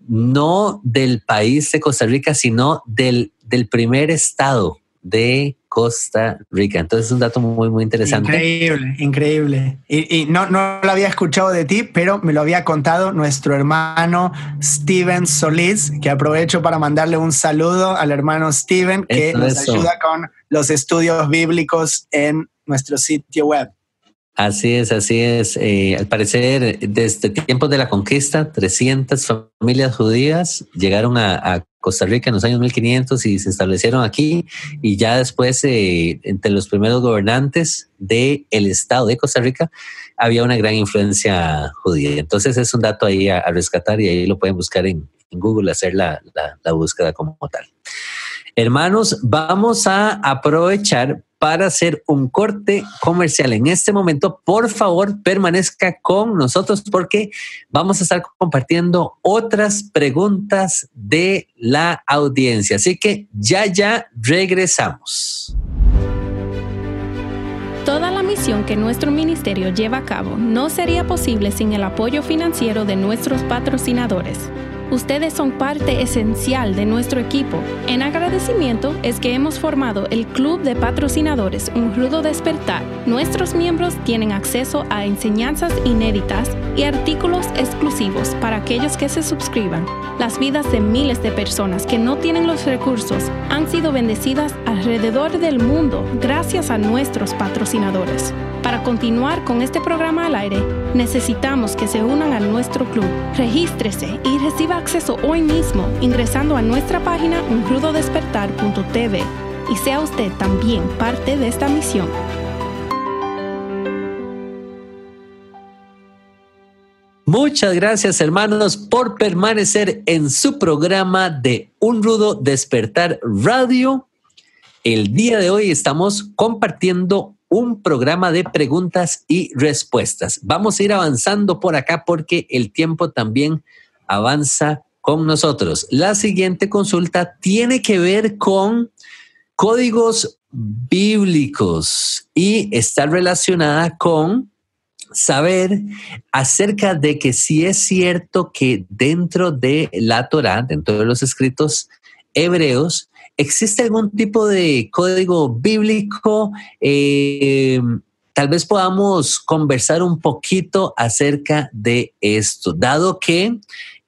no del país de Costa Rica, sino del, del primer estado de Costa Rica. Entonces es un dato muy, muy interesante. Increíble, increíble. Y, no, no lo había escuchado de ti, pero me lo había contado nuestro hermano Steven Solís, que aprovecho para mandarle un saludo al hermano Steven, que nos ayuda con los estudios bíblicos en nuestro sitio web. Así es, así es. Eh, al parecer, desde tiempos de la conquista, 300 familias judías llegaron a, Costa Rica en los años 1500 y se establecieron aquí. Y ya después, eh, entre los primeros gobernantes del estado de Costa Rica, había una gran influencia judía. Entonces es un dato ahí a, rescatar y ahí lo pueden buscar en, Google, hacer la, la búsqueda como tal. Hermanos, vamos a aprovechar para hacer un corte comercial. En este momento, por favor, permanezca con nosotros porque vamos a estar compartiendo otras preguntas de la audiencia. Así que ya, ya regresamos. Toda la misión que nuestro ministerio lleva a cabo no sería posible sin el apoyo financiero de nuestros patrocinadores. Ustedes son parte esencial de nuestro equipo. En agradecimiento es que hemos formado el Club de Patrocinadores Un Rudo Despertar. Nuestros miembros tienen acceso a enseñanzas inéditas y artículos exclusivos para aquellos que se suscriban. Las vidas de miles de personas que no tienen los recursos han sido bendecidas alrededor del mundo gracias a nuestros patrocinadores. Para continuar con este programa al aire, necesitamos que se unan a nuestro club. Regístrese y reciba acceso hoy mismo ingresando a nuestra página unrudodespertar.tv y sea usted también parte de esta misión. Muchas gracias hermanos por permanecer en su programa de Un Rudo Despertar Radio. El día de hoy estamos compartiendo un programa de preguntas y respuestas. Vamos a ir avanzando por acá porque el tiempo también avanza con nosotros. La siguiente consulta tiene que ver con códigos bíblicos y está relacionada con saber acerca de que si es cierto que dentro de la Torah, dentro de los escritos hebreos, ¿Existe algún tipo de código bíblico? Eh, tal vez podamos conversar un poquito acerca de esto, dado que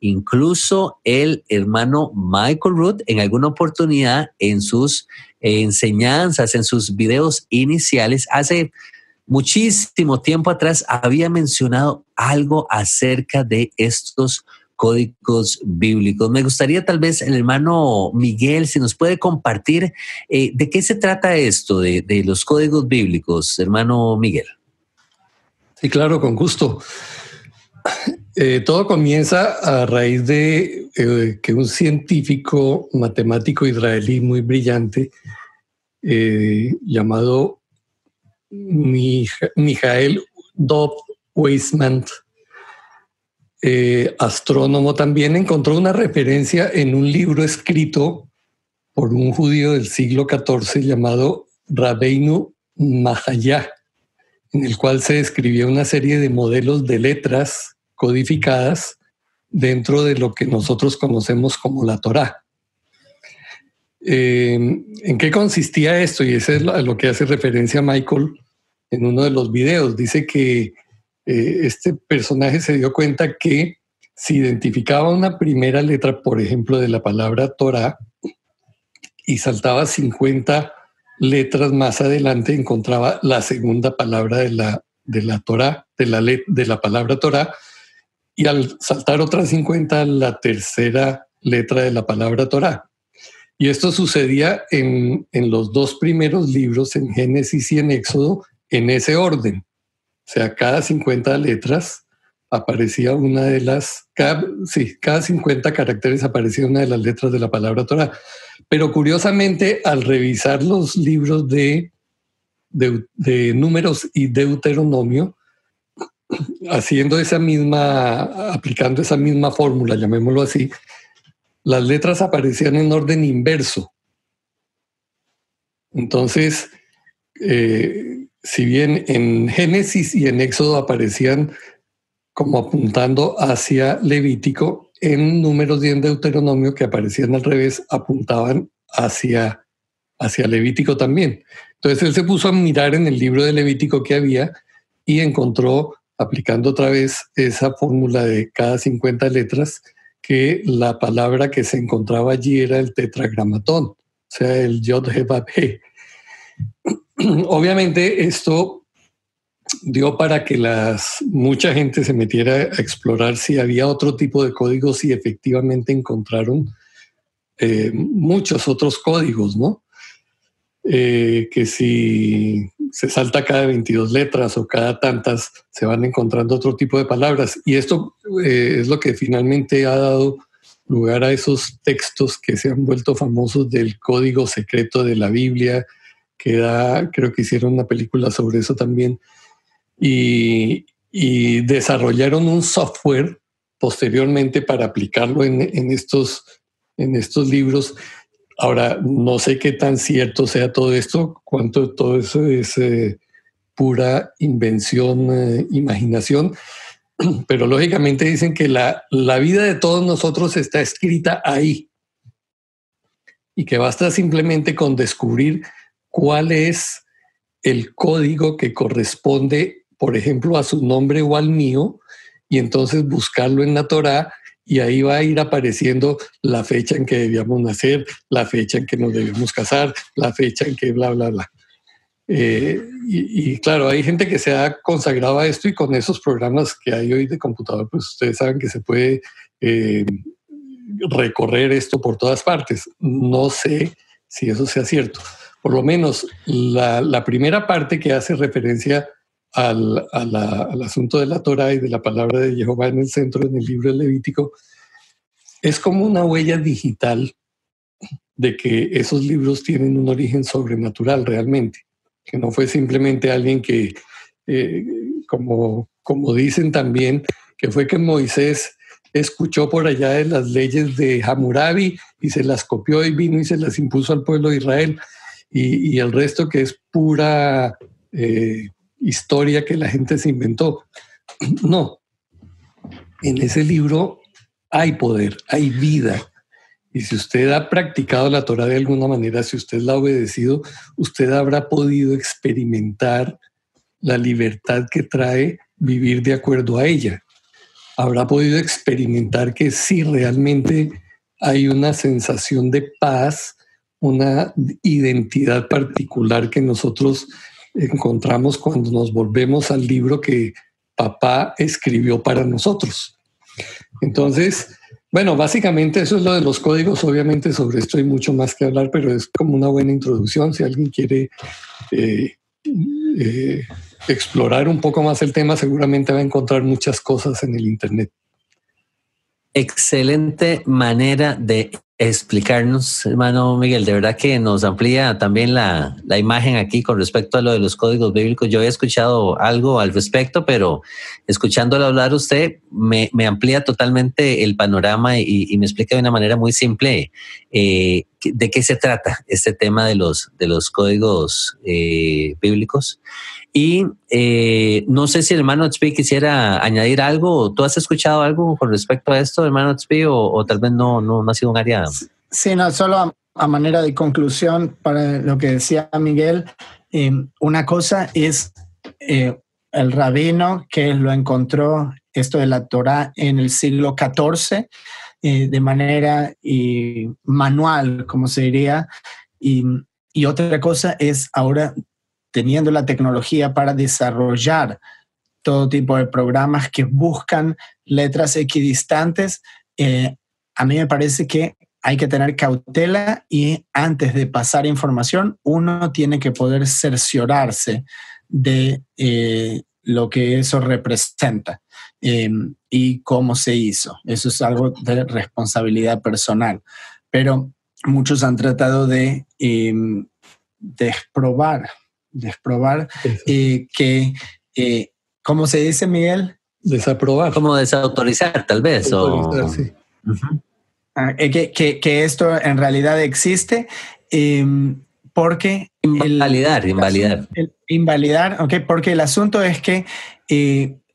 incluso el hermano Michael Root en alguna oportunidad en sus enseñanzas, en sus videos iniciales, hace muchísimo tiempo atrás había mencionado algo acerca de estos códigos bíblicos. Me gustaría tal vez el hermano Miguel, si nos puede compartir eh, de qué se trata esto de, los códigos bíblicos, hermano Miguel. Sí, claro, con gusto. Eh, todo comienza a raíz de eh, que un científico matemático israelí muy brillante llamado Mijael Dov Weissman eh, astrónomo también, encontró una referencia en un libro escrito por un judío del siglo XIV llamado Rabbeinu Mahayah, en el cual se describía una serie de modelos de letras codificadas dentro de lo que nosotros conocemos como la Torá. Eh, ¿En qué consistía esto? Y eso es a lo que hace referencia Michael en uno de los videos. Dice que eh, este personaje se dio cuenta que si identificaba una primera letra, por ejemplo, de la palabra Torah, y saltaba 50 letras más adelante, encontraba la segunda palabra de la, de la de la, de la palabra Torah, y al saltar otras 50, la tercera letra de la palabra Torah. Y esto sucedía en, en los dos primeros libros, en Génesis y en Éxodo, en ese orden. O sea, cada 50 letras aparecía una de las, cada, sí, cada 50 caracteres aparecía una de las letras de la palabra Torah. Pero curiosamente, al revisar los libros de, de, números y deuteronomio, haciendo esa misma, aplicando esa misma fórmula, llamémoslo así, las letras aparecían en orden inverso. Entonces, eh, si bien en Génesis y en Éxodo aparecían como apuntando hacia Levítico, en números y en Deuteronomio que aparecían al revés apuntaban hacia hacia Levítico también. Entonces él se puso a mirar en el libro de Levítico que había y encontró, aplicando otra vez esa fórmula de cada 50 letras, que la palabra que se encontraba allí era el tetragramatón, o sea, el yod he. Obviamente esto dio para que las, mucha gente se metiera a explorar si había otro tipo de códigos y efectivamente encontraron eh, muchos otros códigos, ¿no? Eh, que si se salta cada 22 letras o cada tantas, se van encontrando otro tipo de palabras. Y esto eh, es lo que finalmente ha dado lugar a esos textos que se han vuelto famosos del código secreto de la Biblia, que da, creo que hicieron una película sobre eso también, y, desarrollaron un software posteriormente para aplicarlo en, estos, en estos libros. Ahora, no sé qué tan cierto sea todo esto, cuánto todo eso es pura invención, eh, imaginación, pero lógicamente dicen que la, la vida de todos nosotros está escrita ahí. Y que basta simplemente con descubrir cuál es el código que corresponde por ejemplo, a su nombre o al mío, y entonces buscarlo en la Torah y ahí va a ir apareciendo la fecha en que debíamos nacer, la fecha en que nos debíamos casar, la fecha en que bla, bla, bla. Eh, y, claro, hay gente que se ha consagrado a esto y con esos programas que hay hoy de computador, pues ustedes saben que se puede eh, recorrer esto por todas partes. No sé si eso sea cierto. Por lo menos la, la primera parte que hace referencia al, asunto de la Torah y de la palabra de Jehová en el centro, en el libro Levítico, es como una huella digital de que esos libros tienen un origen sobrenatural realmente, que no fue simplemente alguien que, eh, como, como dicen también, que fue que Moisés escuchó por allá de las leyes de Hammurabi y se las copió y vino y se las impuso al pueblo de Israel. Y, el resto que es pura eh, historia que la gente se inventó. No, en ese libro hay poder, hay vida. Y si usted ha practicado la Torah de alguna manera, si usted la ha obedecido, usted habrá podido experimentar la libertad que trae vivir de acuerdo a ella. Habrá podido experimentar que sí realmente hay una sensación de paz, una identidad particular que nosotros encontramos cuando nos volvemos al libro que papá escribió para nosotros. Entonces, bueno, básicamente eso es lo de los códigos. Obviamente sobre esto hay mucho más que hablar, pero es como una buena introducción. Si alguien quiere eh, eh, explorar un poco más el tema, seguramente va a encontrar muchas cosas en el Internet. Excelente manera de explicarnos, hermano Miguel. De verdad que nos amplía también la, imagen aquí con respecto a lo de los códigos bíblicos. Yo he escuchado algo al respecto, pero escuchándolo hablar usted me, amplía totalmente el panorama y, me explica de una manera muy simple eh, de qué se trata este tema de los, de los códigos eh, bíblicos. Y eh, no sé si el hermano Tzpi quisiera añadir algo. ¿Tú has escuchado algo con respecto a esto, hermano Tzpi, o, tal vez no, no, ha sido un área? Sí, no, solo a, manera de conclusión para lo que decía Miguel, eh, una cosa es eh, el rabino que lo encontró esto de la Torah en el siglo XIV de manera manual, como se diría, y, otra cosa es ahora teniendo la tecnología para desarrollar todo tipo de programas que buscan letras equidistantes, eh, a mí me parece que hay que tener cautela y antes de pasar información, uno tiene que poder cerciorarse de eh, lo que eso representa em, y cómo se hizo. Eso es algo de responsabilidad personal. Pero muchos han tratado de em, desprobar desprobar eh, que, eh, ¿cómo se dice, Miguel? Desaprobar. Como desautorizar, tal vez. Ah, eh, que, que, esto en realidad existe em, porque... Invalidar, invalidar. invalidar, ok, porque el asunto es que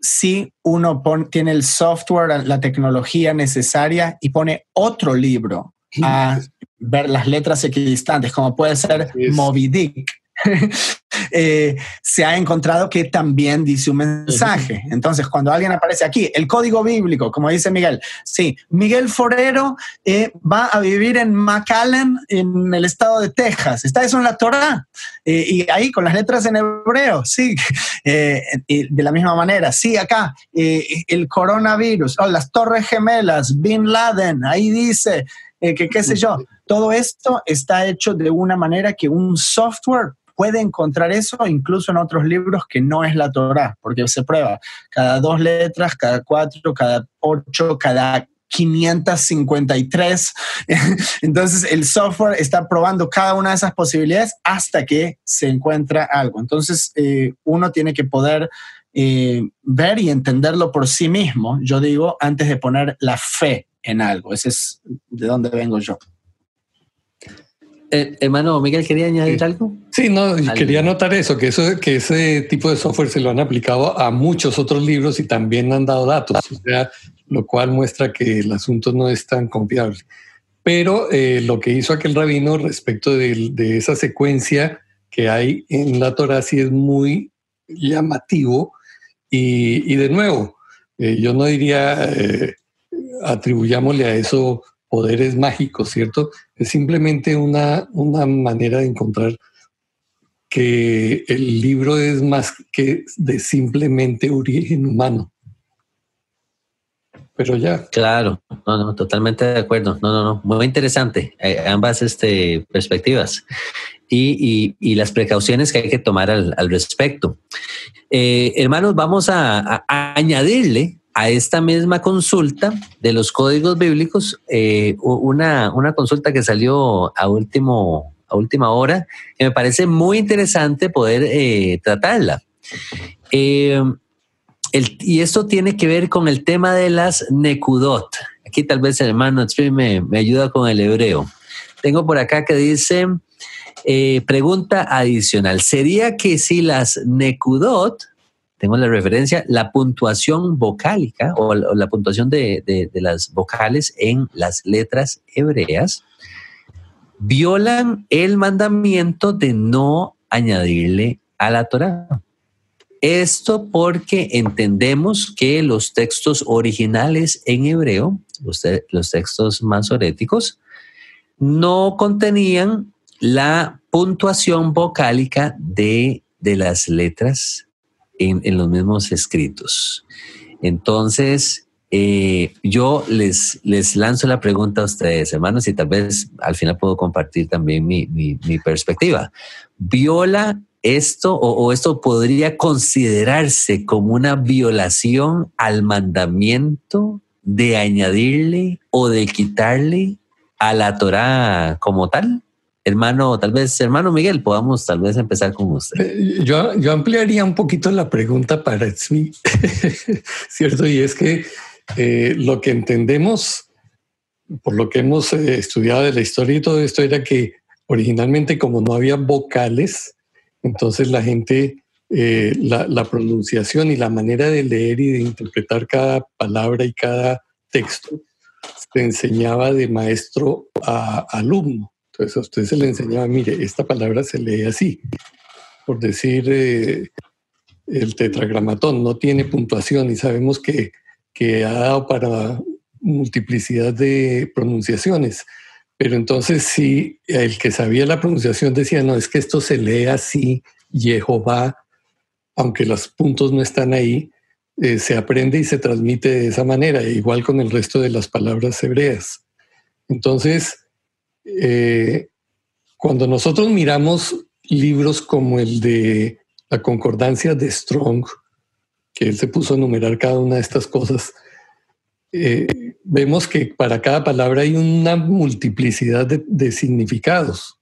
si uno tiene el software, la tecnología necesaria y pone otro libro a ver las letras equidistantes, como puede ser Moby Dick. Eh, se ha encontrado que también dice un mensaje. Entonces, cuando alguien aparece aquí, el código bíblico, como dice Miguel, sí, Miguel Forero eh, va a vivir en McAllen, en el estado de Texas. ¿Está eso en la Torah? Eh, y ahí con las letras en hebreo, sí. de la misma manera, sí, acá, el coronavirus, oh, las torres gemelas, Bin Laden, ahí dice, que qué sé yo, todo esto está hecho de una manera que un software puede encontrar eso incluso en otros libros que no es la Torah, porque se prueba cada dos letras, cada cuatro, cada ocho, cada 553. Entonces el software está probando cada una de esas posibilidades hasta que se encuentra algo. Entonces eh, uno tiene que poder eh, ver y entenderlo por sí mismo, yo digo, antes de poner la fe en algo. Ese es de donde vengo yo. Eh, hermano Miguel, ¿quería añadir algo? Sí, no, quería notar eso, que, eso, que ese tipo de software se lo han aplicado a muchos otros libros y también han dado datos, o sea, lo cual muestra que el asunto no es tan confiable. Pero eh, lo que hizo aquel rabino respecto de, esa secuencia que hay en la Torah sí es muy llamativo y, de nuevo, eh, yo no diría atribuyámosle a eso poderes mágicos, ¿cierto? Es simplemente una, una manera de encontrar que el libro es más que de simplemente origen humano. Pero ya. Claro, no, no, totalmente de acuerdo. No, no, no, muy interesante eh, ambas este, perspectivas y, y, las precauciones que hay que tomar al, al respecto. Eh, hermanos, vamos a añadirle a esta misma consulta de los códigos bíblicos, eh, una, una, consulta que salió a, último, a última hora, que me parece muy interesante poder eh, tratarla. Eh, y esto tiene que ver con el tema de las Nekudot. Aquí tal vez el hermano me, me ayuda con el hebreo. Tengo por acá que dice, pregunta adicional, ¿sería que si las Nekudot tengo la referencia, la puntuación vocálica o, la puntuación de, las vocales en las letras hebreas violan el mandamiento de no añadirle a la Torah. Esto porque entendemos que los textos originales en hebreo, los, los textos masoréticos, no contenían la puntuación vocálica de, de las letras en, los mismos escritos. Entonces, eh, yo les, les lanzo la pregunta a ustedes, hermanos, y tal vez al final puedo compartir también mi, perspectiva. ¿Viola esto o, esto podría considerarse como una violación al mandamiento de añadirle o de quitarle a la Torah como tal? Hermano, tal vez, hermano Miguel, podamos tal vez empezar con usted. Eh, yo, yo ampliaría un poquito la pregunta para sí, ¿cierto? Y es que eh, lo que entendemos, por lo que hemos eh, estudiado de la historia y todo esto, era que originalmente como no había vocales, entonces la gente, la, la, pronunciación y la manera de leer y de interpretar cada palabra y cada texto se enseñaba de maestro a alumno. Entonces a usted se le enseñaba, mire, esta palabra se lee así. Por decir, eh, el tetragramatón no tiene puntuación y sabemos que, que ha dado para multiplicidad de pronunciaciones. Pero entonces si el que sabía la pronunciación decía, no, es que esto se lee así, Jehová, aunque los puntos no están ahí, eh, se aprende y se transmite de esa manera, igual con el resto de las palabras hebreas. Entonces, eh, cuando nosotros miramos libros como el de la concordancia de Strong, que él se puso a enumerar cada una de estas cosas, eh, vemos que para cada palabra hay una multiplicidad de, significados.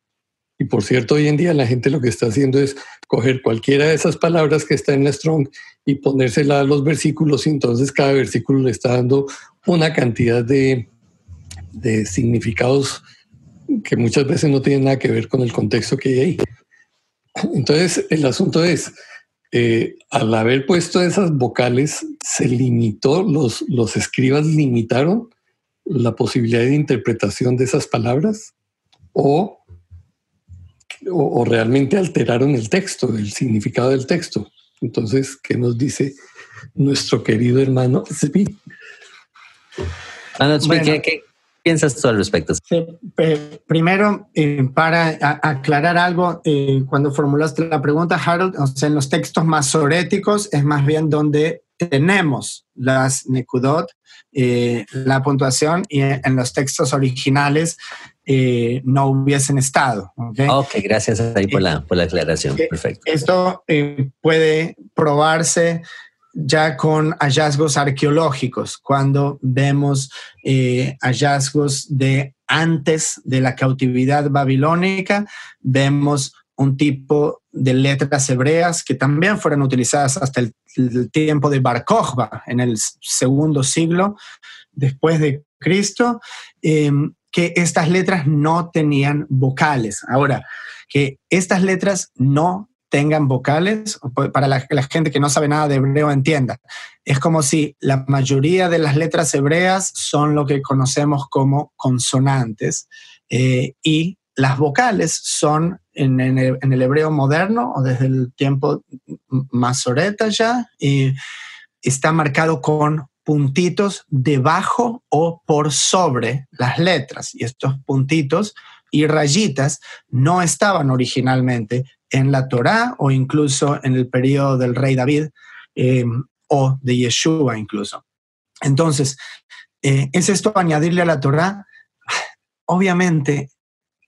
Y por cierto, hoy en día la gente lo que está haciendo es coger cualquiera de esas palabras que está en la Strong y ponérsela a los versículos y entonces cada versículo le está dando una cantidad de, de significados que muchas veces no tiene nada que ver con el contexto que hay ahí. Entonces, el asunto es, eh, al haber puesto esas vocales, se limitó, los, los escribas limitaron la posibilidad de interpretación de esas palabras. o, o, realmente alteraron el texto, el significado del texto. Entonces, ¿qué nos dice nuestro querido hermano Zvi? ¿qué, piensas tú al respecto? primero, eh, para aclarar algo, eh, cuando formulaste la pregunta, Harold, o sea, en los textos masoréticos es más bien donde tenemos las Nekudot, eh, la puntuación, y en los textos originales eh, no hubiesen estado. ¿okay? ok, gracias ahí por la, por la aclaración. Eh, Perfecto. Esto puede probarse ya con hallazgos arqueológicos, cuando vemos hallazgos de antes de la cautividad babilónica, vemos un tipo de letras hebreas que también fueron utilizadas hasta el, tiempo de Bar en el segundo siglo después de Cristo, em, que estas letras no tenían vocales. Ahora, que estas letras no tengan vocales, para la, gente que no sabe nada de hebreo entienda, es como si la mayoría de las letras hebreas son lo que conocemos como consonantes eh, y las vocales son en, el, hebreo moderno o desde el tiempo masoreta ya, está marcado con puntitos debajo o por sobre las letras. Y estos puntitos y rayitas no estaban originalmente en la Torá o incluso en el periodo del rey David eh, o de Yeshua incluso. Entonces, eh, ¿es esto añadirle a la Torá? Obviamente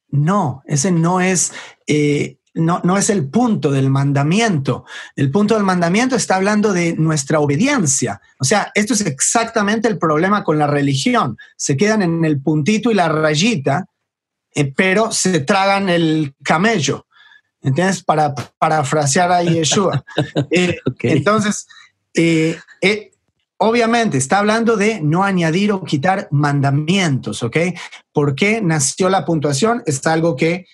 no, ese no es, eh, no, no es el punto del mandamiento. El punto del mandamiento está hablando de nuestra obediencia. O sea, esto es exactamente el problema con la religión. Se quedan en el puntito y la rayita, pero se tragan el camello. ¿Entiendes? Para parafrasear a Yeshua. Eh, entonces, Obviamente, está hablando de no añadir o quitar mandamientos, ¿ok? ¿Por qué nació la puntuación? Es algo que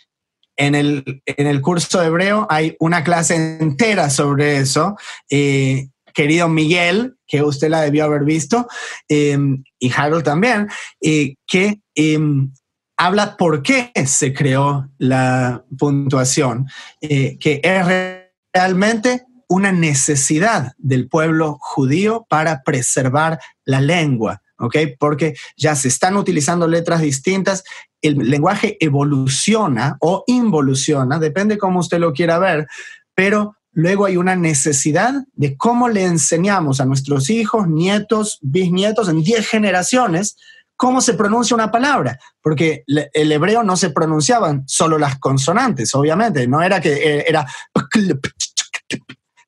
en el, en el curso hebreo hay una clase entera sobre eso. Eh, querido Miguel, que usted la debió haber visto, y Harold también, eh, que em, habla por qué se creó la puntuación, eh, que es realmente una necesidad del pueblo judío para preservar la lengua, ¿ok? Porque ya se están utilizando letras distintas, el lenguaje evoluciona o involuciona, depende cómo usted lo quiera ver, pero luego hay una necesidad de cómo le enseñamos a nuestros hijos, nietos, bisnietos en 10 generaciones cómo se pronuncia una palabra, porque el hebreo no se pronunciaban solo las consonantes, obviamente, no era que eh, era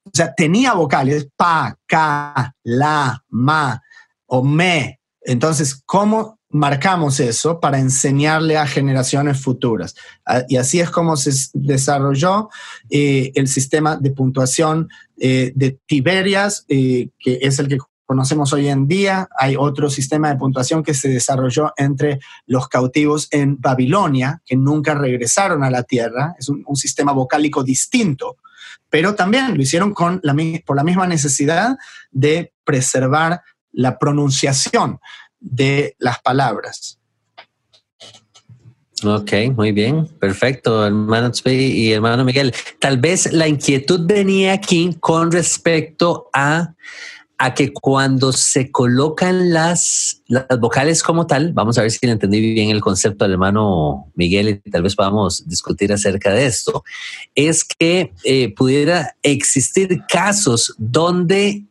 o sea, tenía vocales, pa, ca, la, ma o me. Entonces, ¿cómo marcamos eso para enseñarle a generaciones futuras? Ah, y así es como se desarrolló eh, el sistema de puntuación eh, de Tiberias, que es el que conocemos hoy en día. Hay otro sistema de puntuación que se desarrolló entre los cautivos en Babilonia, que nunca regresaron a la tierra. Es un sistema vocálico distinto pero también lo hicieron con por la misma necesidad de preservar la pronunciación de las palabras. Ok, muy bien, perfecto, hermano y hermano Miguel. Tal vez la inquietud venía aquí con respecto a a que cuando se colocan las, las vocales como tal, vamos a ver si entendí bien el concepto del hermano Miguel y tal vez podamos discutir acerca de esto, es que eh, pudiera existir casos donde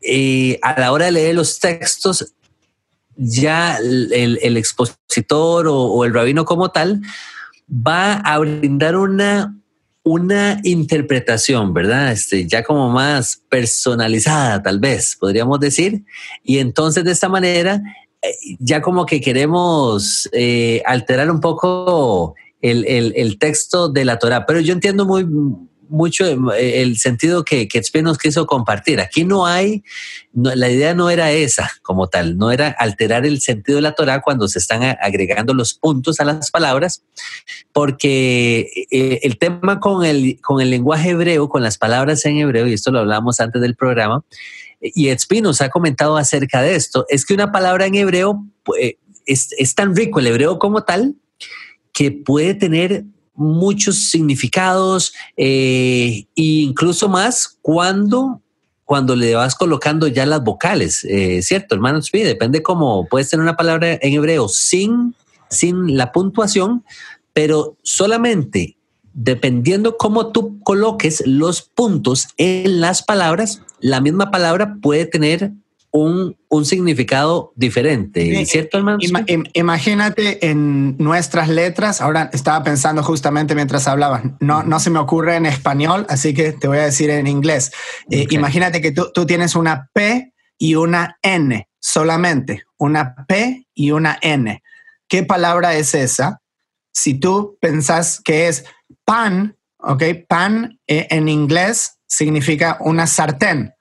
eh, a la hora de leer los textos ya el, expositor o el rabino como tal va a brindar una una interpretación, ¿verdad? Este, ya como más personalizada, tal vez, podríamos decir. Y entonces de esta manera, eh, ya como que queremos eh, alterar un poco el, el, texto de la Torah. Pero yo entiendo muy, mucho eh, el sentido que, que nos quiso compartir. Aquí no hay, la idea no era esa como tal, no era alterar el sentido de la Torah cuando se están agregando los puntos a las palabras, porque eh, el tema con el, con el lenguaje hebreo, con las palabras en hebreo, y esto lo hablamos antes del programa, y Espinos ha comentado acerca de esto, es que una palabra en hebreo pues, es, es tan rico el hebreo como tal que puede tener muchos significados e incluso más cuando cuando le vas colocando ya las vocales, eh, ¿cierto, hermano? Sí, depende cómo puedes tener una palabra en hebreo sin, sin la puntuación, pero solamente dependiendo cómo tú coloques los puntos en las palabras, la misma palabra puede tener un, significado diferente, ¿cierto, hermano? imagínate en nuestras letras, ahora estaba pensando justamente mientras hablabas, no, no se me ocurre en español, así que te voy a decir en inglés. Eh, imagínate que tú, tú tienes una P y una N solamente, una P y una N. ¿Qué palabra es esa? Si tú pensás que es pan, ¿ok? Pan eh, en inglés significa una sartén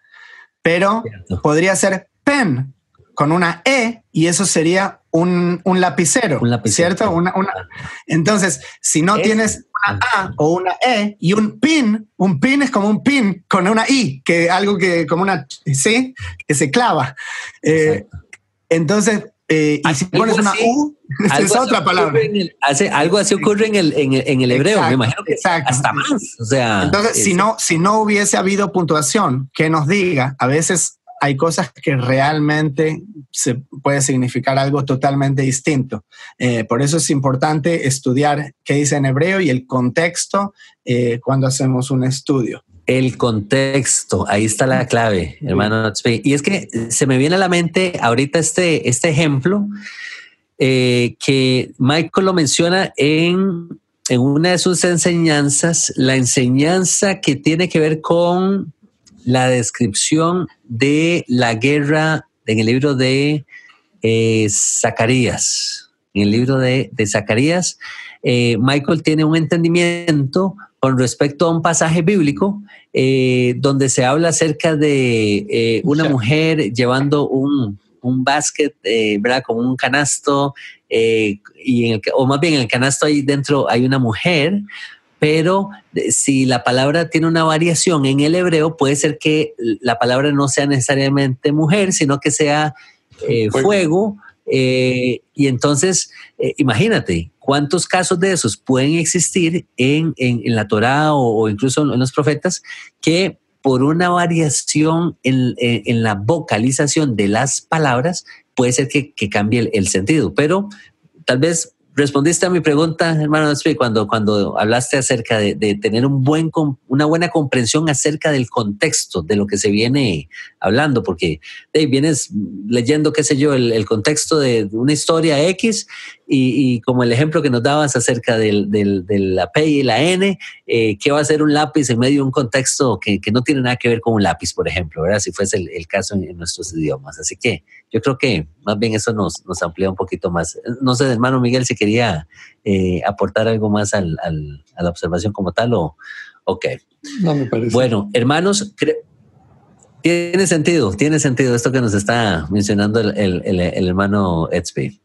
pero podría ser pen con una E y eso sería un, lapicero, ¿cierto? Entonces, si no tienes una A o una E y un pin, un pin es como un pin con una I, que algo que como una C que se clava. Eh, entonces, eh, y si pones una U, es otra palabra. algo así ocurre en el, en el, hebreo, me imagino que hasta más. O sea, Entonces, si, no, si no hubiese habido puntuación que nos diga, a veces hay cosas que realmente se puede significar algo totalmente distinto. Eh, por eso es importante estudiar qué dice en hebreo y el contexto eh, cuando hacemos un estudio. El contexto, ahí está la clave, hermano. Y es que se me viene a la mente ahorita este, este ejemplo eh, que Michael lo menciona en, en una de sus enseñanzas, la enseñanza que tiene que ver con la descripción de la guerra en el libro de eh, Zacarías. En el libro de, Zacarías, eh, Michael tiene un entendimiento con respecto a un pasaje bíblico eh, donde se habla acerca de una mujer llevando un, un básquet, ¿verdad? Como un canasto, y en el, o más bien en el canasto ahí dentro hay una mujer, pero eh, si la palabra tiene una variación en el hebreo, puede ser que la palabra no sea necesariamente mujer, sino que sea eh, fuego. Eh, y entonces, imagínate, ¿cuántos casos de esos pueden existir en, la Torah o, incluso en los profetas que por una variación en, la vocalización de las palabras puede ser que, cambie el, sentido? Pero tal vez respondiste a mi pregunta, hermano cuando, cuando hablaste acerca de, tener una buena comprensión acerca del contexto de lo que se viene hablando, porque vienes leyendo, qué sé yo, el, contexto de una historia X y, como el ejemplo que nos dabas acerca del, de la P y la N, eh, ¿qué va a ser un lápiz en medio de un contexto que, no tiene nada que ver con un lápiz, por ejemplo, ¿verdad? si fuese el, caso en, nuestros idiomas? Así que yo creo que más bien eso nos, nos amplía un poquito más. No sé, hermano Miguel, si quería eh, aportar algo más al, al, a la observación como tal o... Ok. No me parece. Bueno, hermanos, tiene sentido, tiene sentido esto que nos está mencionando el, el, hermano Edsby.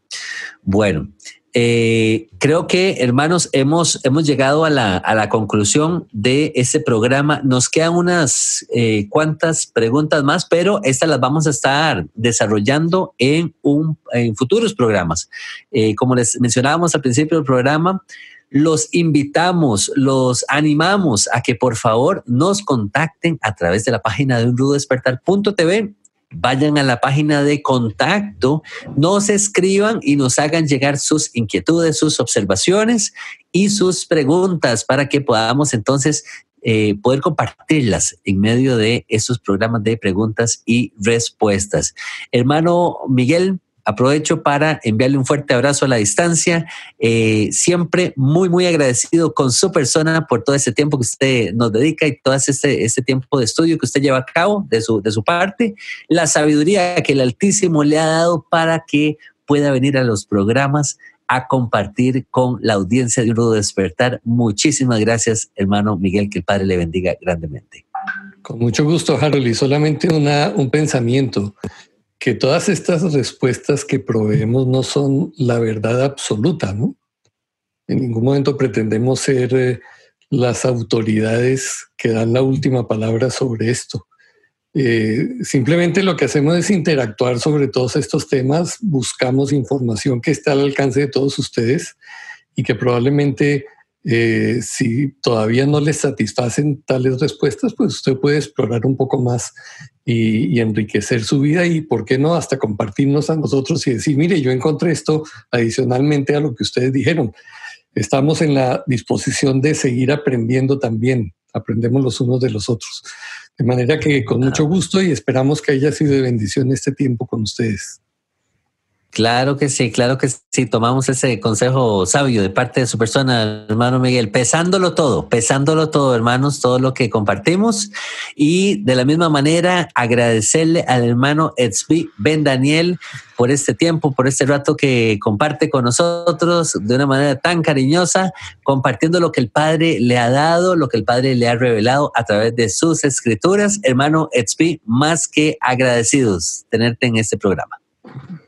Bueno, eh, creo que, hermanos, hemos, hemos llegado a la, a la, conclusión de este programa. Nos quedan unas eh, cuantas preguntas más, pero estas las vamos a estar desarrollando en, un, en futuros programas. Eh, como les mencionábamos al principio del programa, los invitamos, los animamos a que por favor nos contacten a través de la página de unrudodespertar.tv vayan a la página de contacto, nos escriban y nos hagan llegar sus inquietudes, sus observaciones y sus preguntas para que podamos entonces eh, poder compartirlas en medio de estos programas de preguntas y respuestas. Hermano Miguel, Aprovecho para enviarle un fuerte abrazo a la distancia. Eh, siempre muy, muy agradecido con su persona por todo ese tiempo que usted nos dedica y todo este, este tiempo de estudio que usted lleva a cabo de su, de su parte. La sabiduría que el Altísimo le ha dado para que pueda venir a los programas a compartir con la audiencia de Un Rudo Despertar. Muchísimas gracias, hermano Miguel, que el Padre le bendiga grandemente. Con mucho gusto, Harold, solamente una, un pensamiento que todas estas respuestas que proveemos no son la verdad absoluta, ¿no? En ningún momento pretendemos ser eh, las autoridades que dan la última palabra sobre esto. Eh, simplemente lo que hacemos es interactuar sobre todos estos temas, buscamos información que está al alcance de todos ustedes y que probablemente eh, si todavía no les satisfacen tales respuestas, pues usted puede explorar un poco más y, enriquecer su vida y, ¿por qué no?, hasta compartirnos a nosotros y decir, mire, yo encontré esto adicionalmente a lo que ustedes dijeron. Estamos en la disposición de seguir aprendiendo también, aprendemos los unos de los otros. De manera que con mucho gusto y esperamos que haya sido de bendición este tiempo con ustedes. Claro que sí, claro que sí. Tomamos ese consejo sabio de parte de su persona, hermano Miguel, pesándolo todo, pesándolo todo, hermanos, todo lo que compartimos. Y de la misma manera, agradecerle al hermano Edsby Ben Daniel por este tiempo, por este rato que comparte con nosotros de una manera tan cariñosa, compartiendo lo que el Padre le ha dado, lo que el Padre le ha revelado a través de sus escrituras. Hermano Edsby, más que agradecidos tenerte en este programa.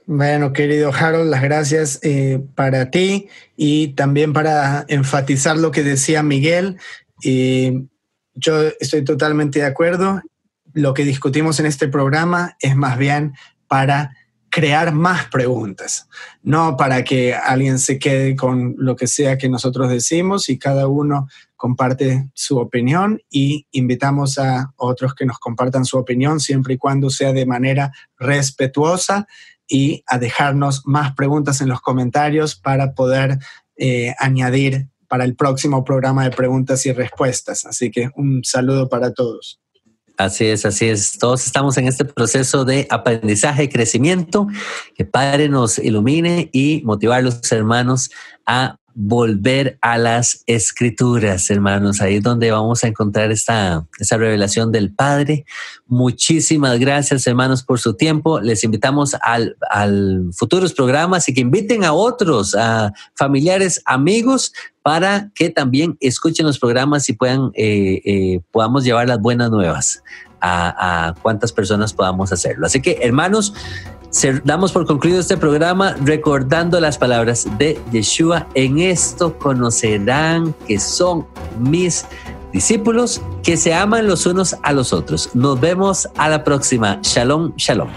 Bueno, querido Harold, las gracias eh, para ti y también para enfatizar lo que decía Miguel. yo estoy totalmente de acuerdo. Lo que discutimos en este programa es más bien para crear más preguntas, no para que alguien se quede con lo que sea que nosotros decimos y cada uno comparte su opinión y invitamos a otros que nos compartan su opinión siempre y cuando sea de manera respetuosa y a dejarnos más preguntas en los comentarios para poder eh, añadir para el próximo programa de preguntas y respuestas. Así que un saludo para todos. Así es, así es. Todos estamos en este proceso de aprendizaje y crecimiento. Que Padre nos ilumine y motivar a los hermanos a volver a las escrituras, hermanos. Ahí es donde vamos a encontrar esta, esta revelación del Padre. Muchísimas gracias, hermanos, por su tiempo. Les invitamos al, al futuros programas y que inviten a otros, a familiares, amigos, para que también escuchen los programas y puedan, eh, eh, podamos llevar las buenas nuevas a, a cuántas personas podamos hacerlo. Así que, hermanos, damos por concluido este programa recordando las palabras de Yeshua. En esto conocerán que son mis discípulos que se aman los unos a los otros. Nos vemos a la próxima. Shalom, shalom.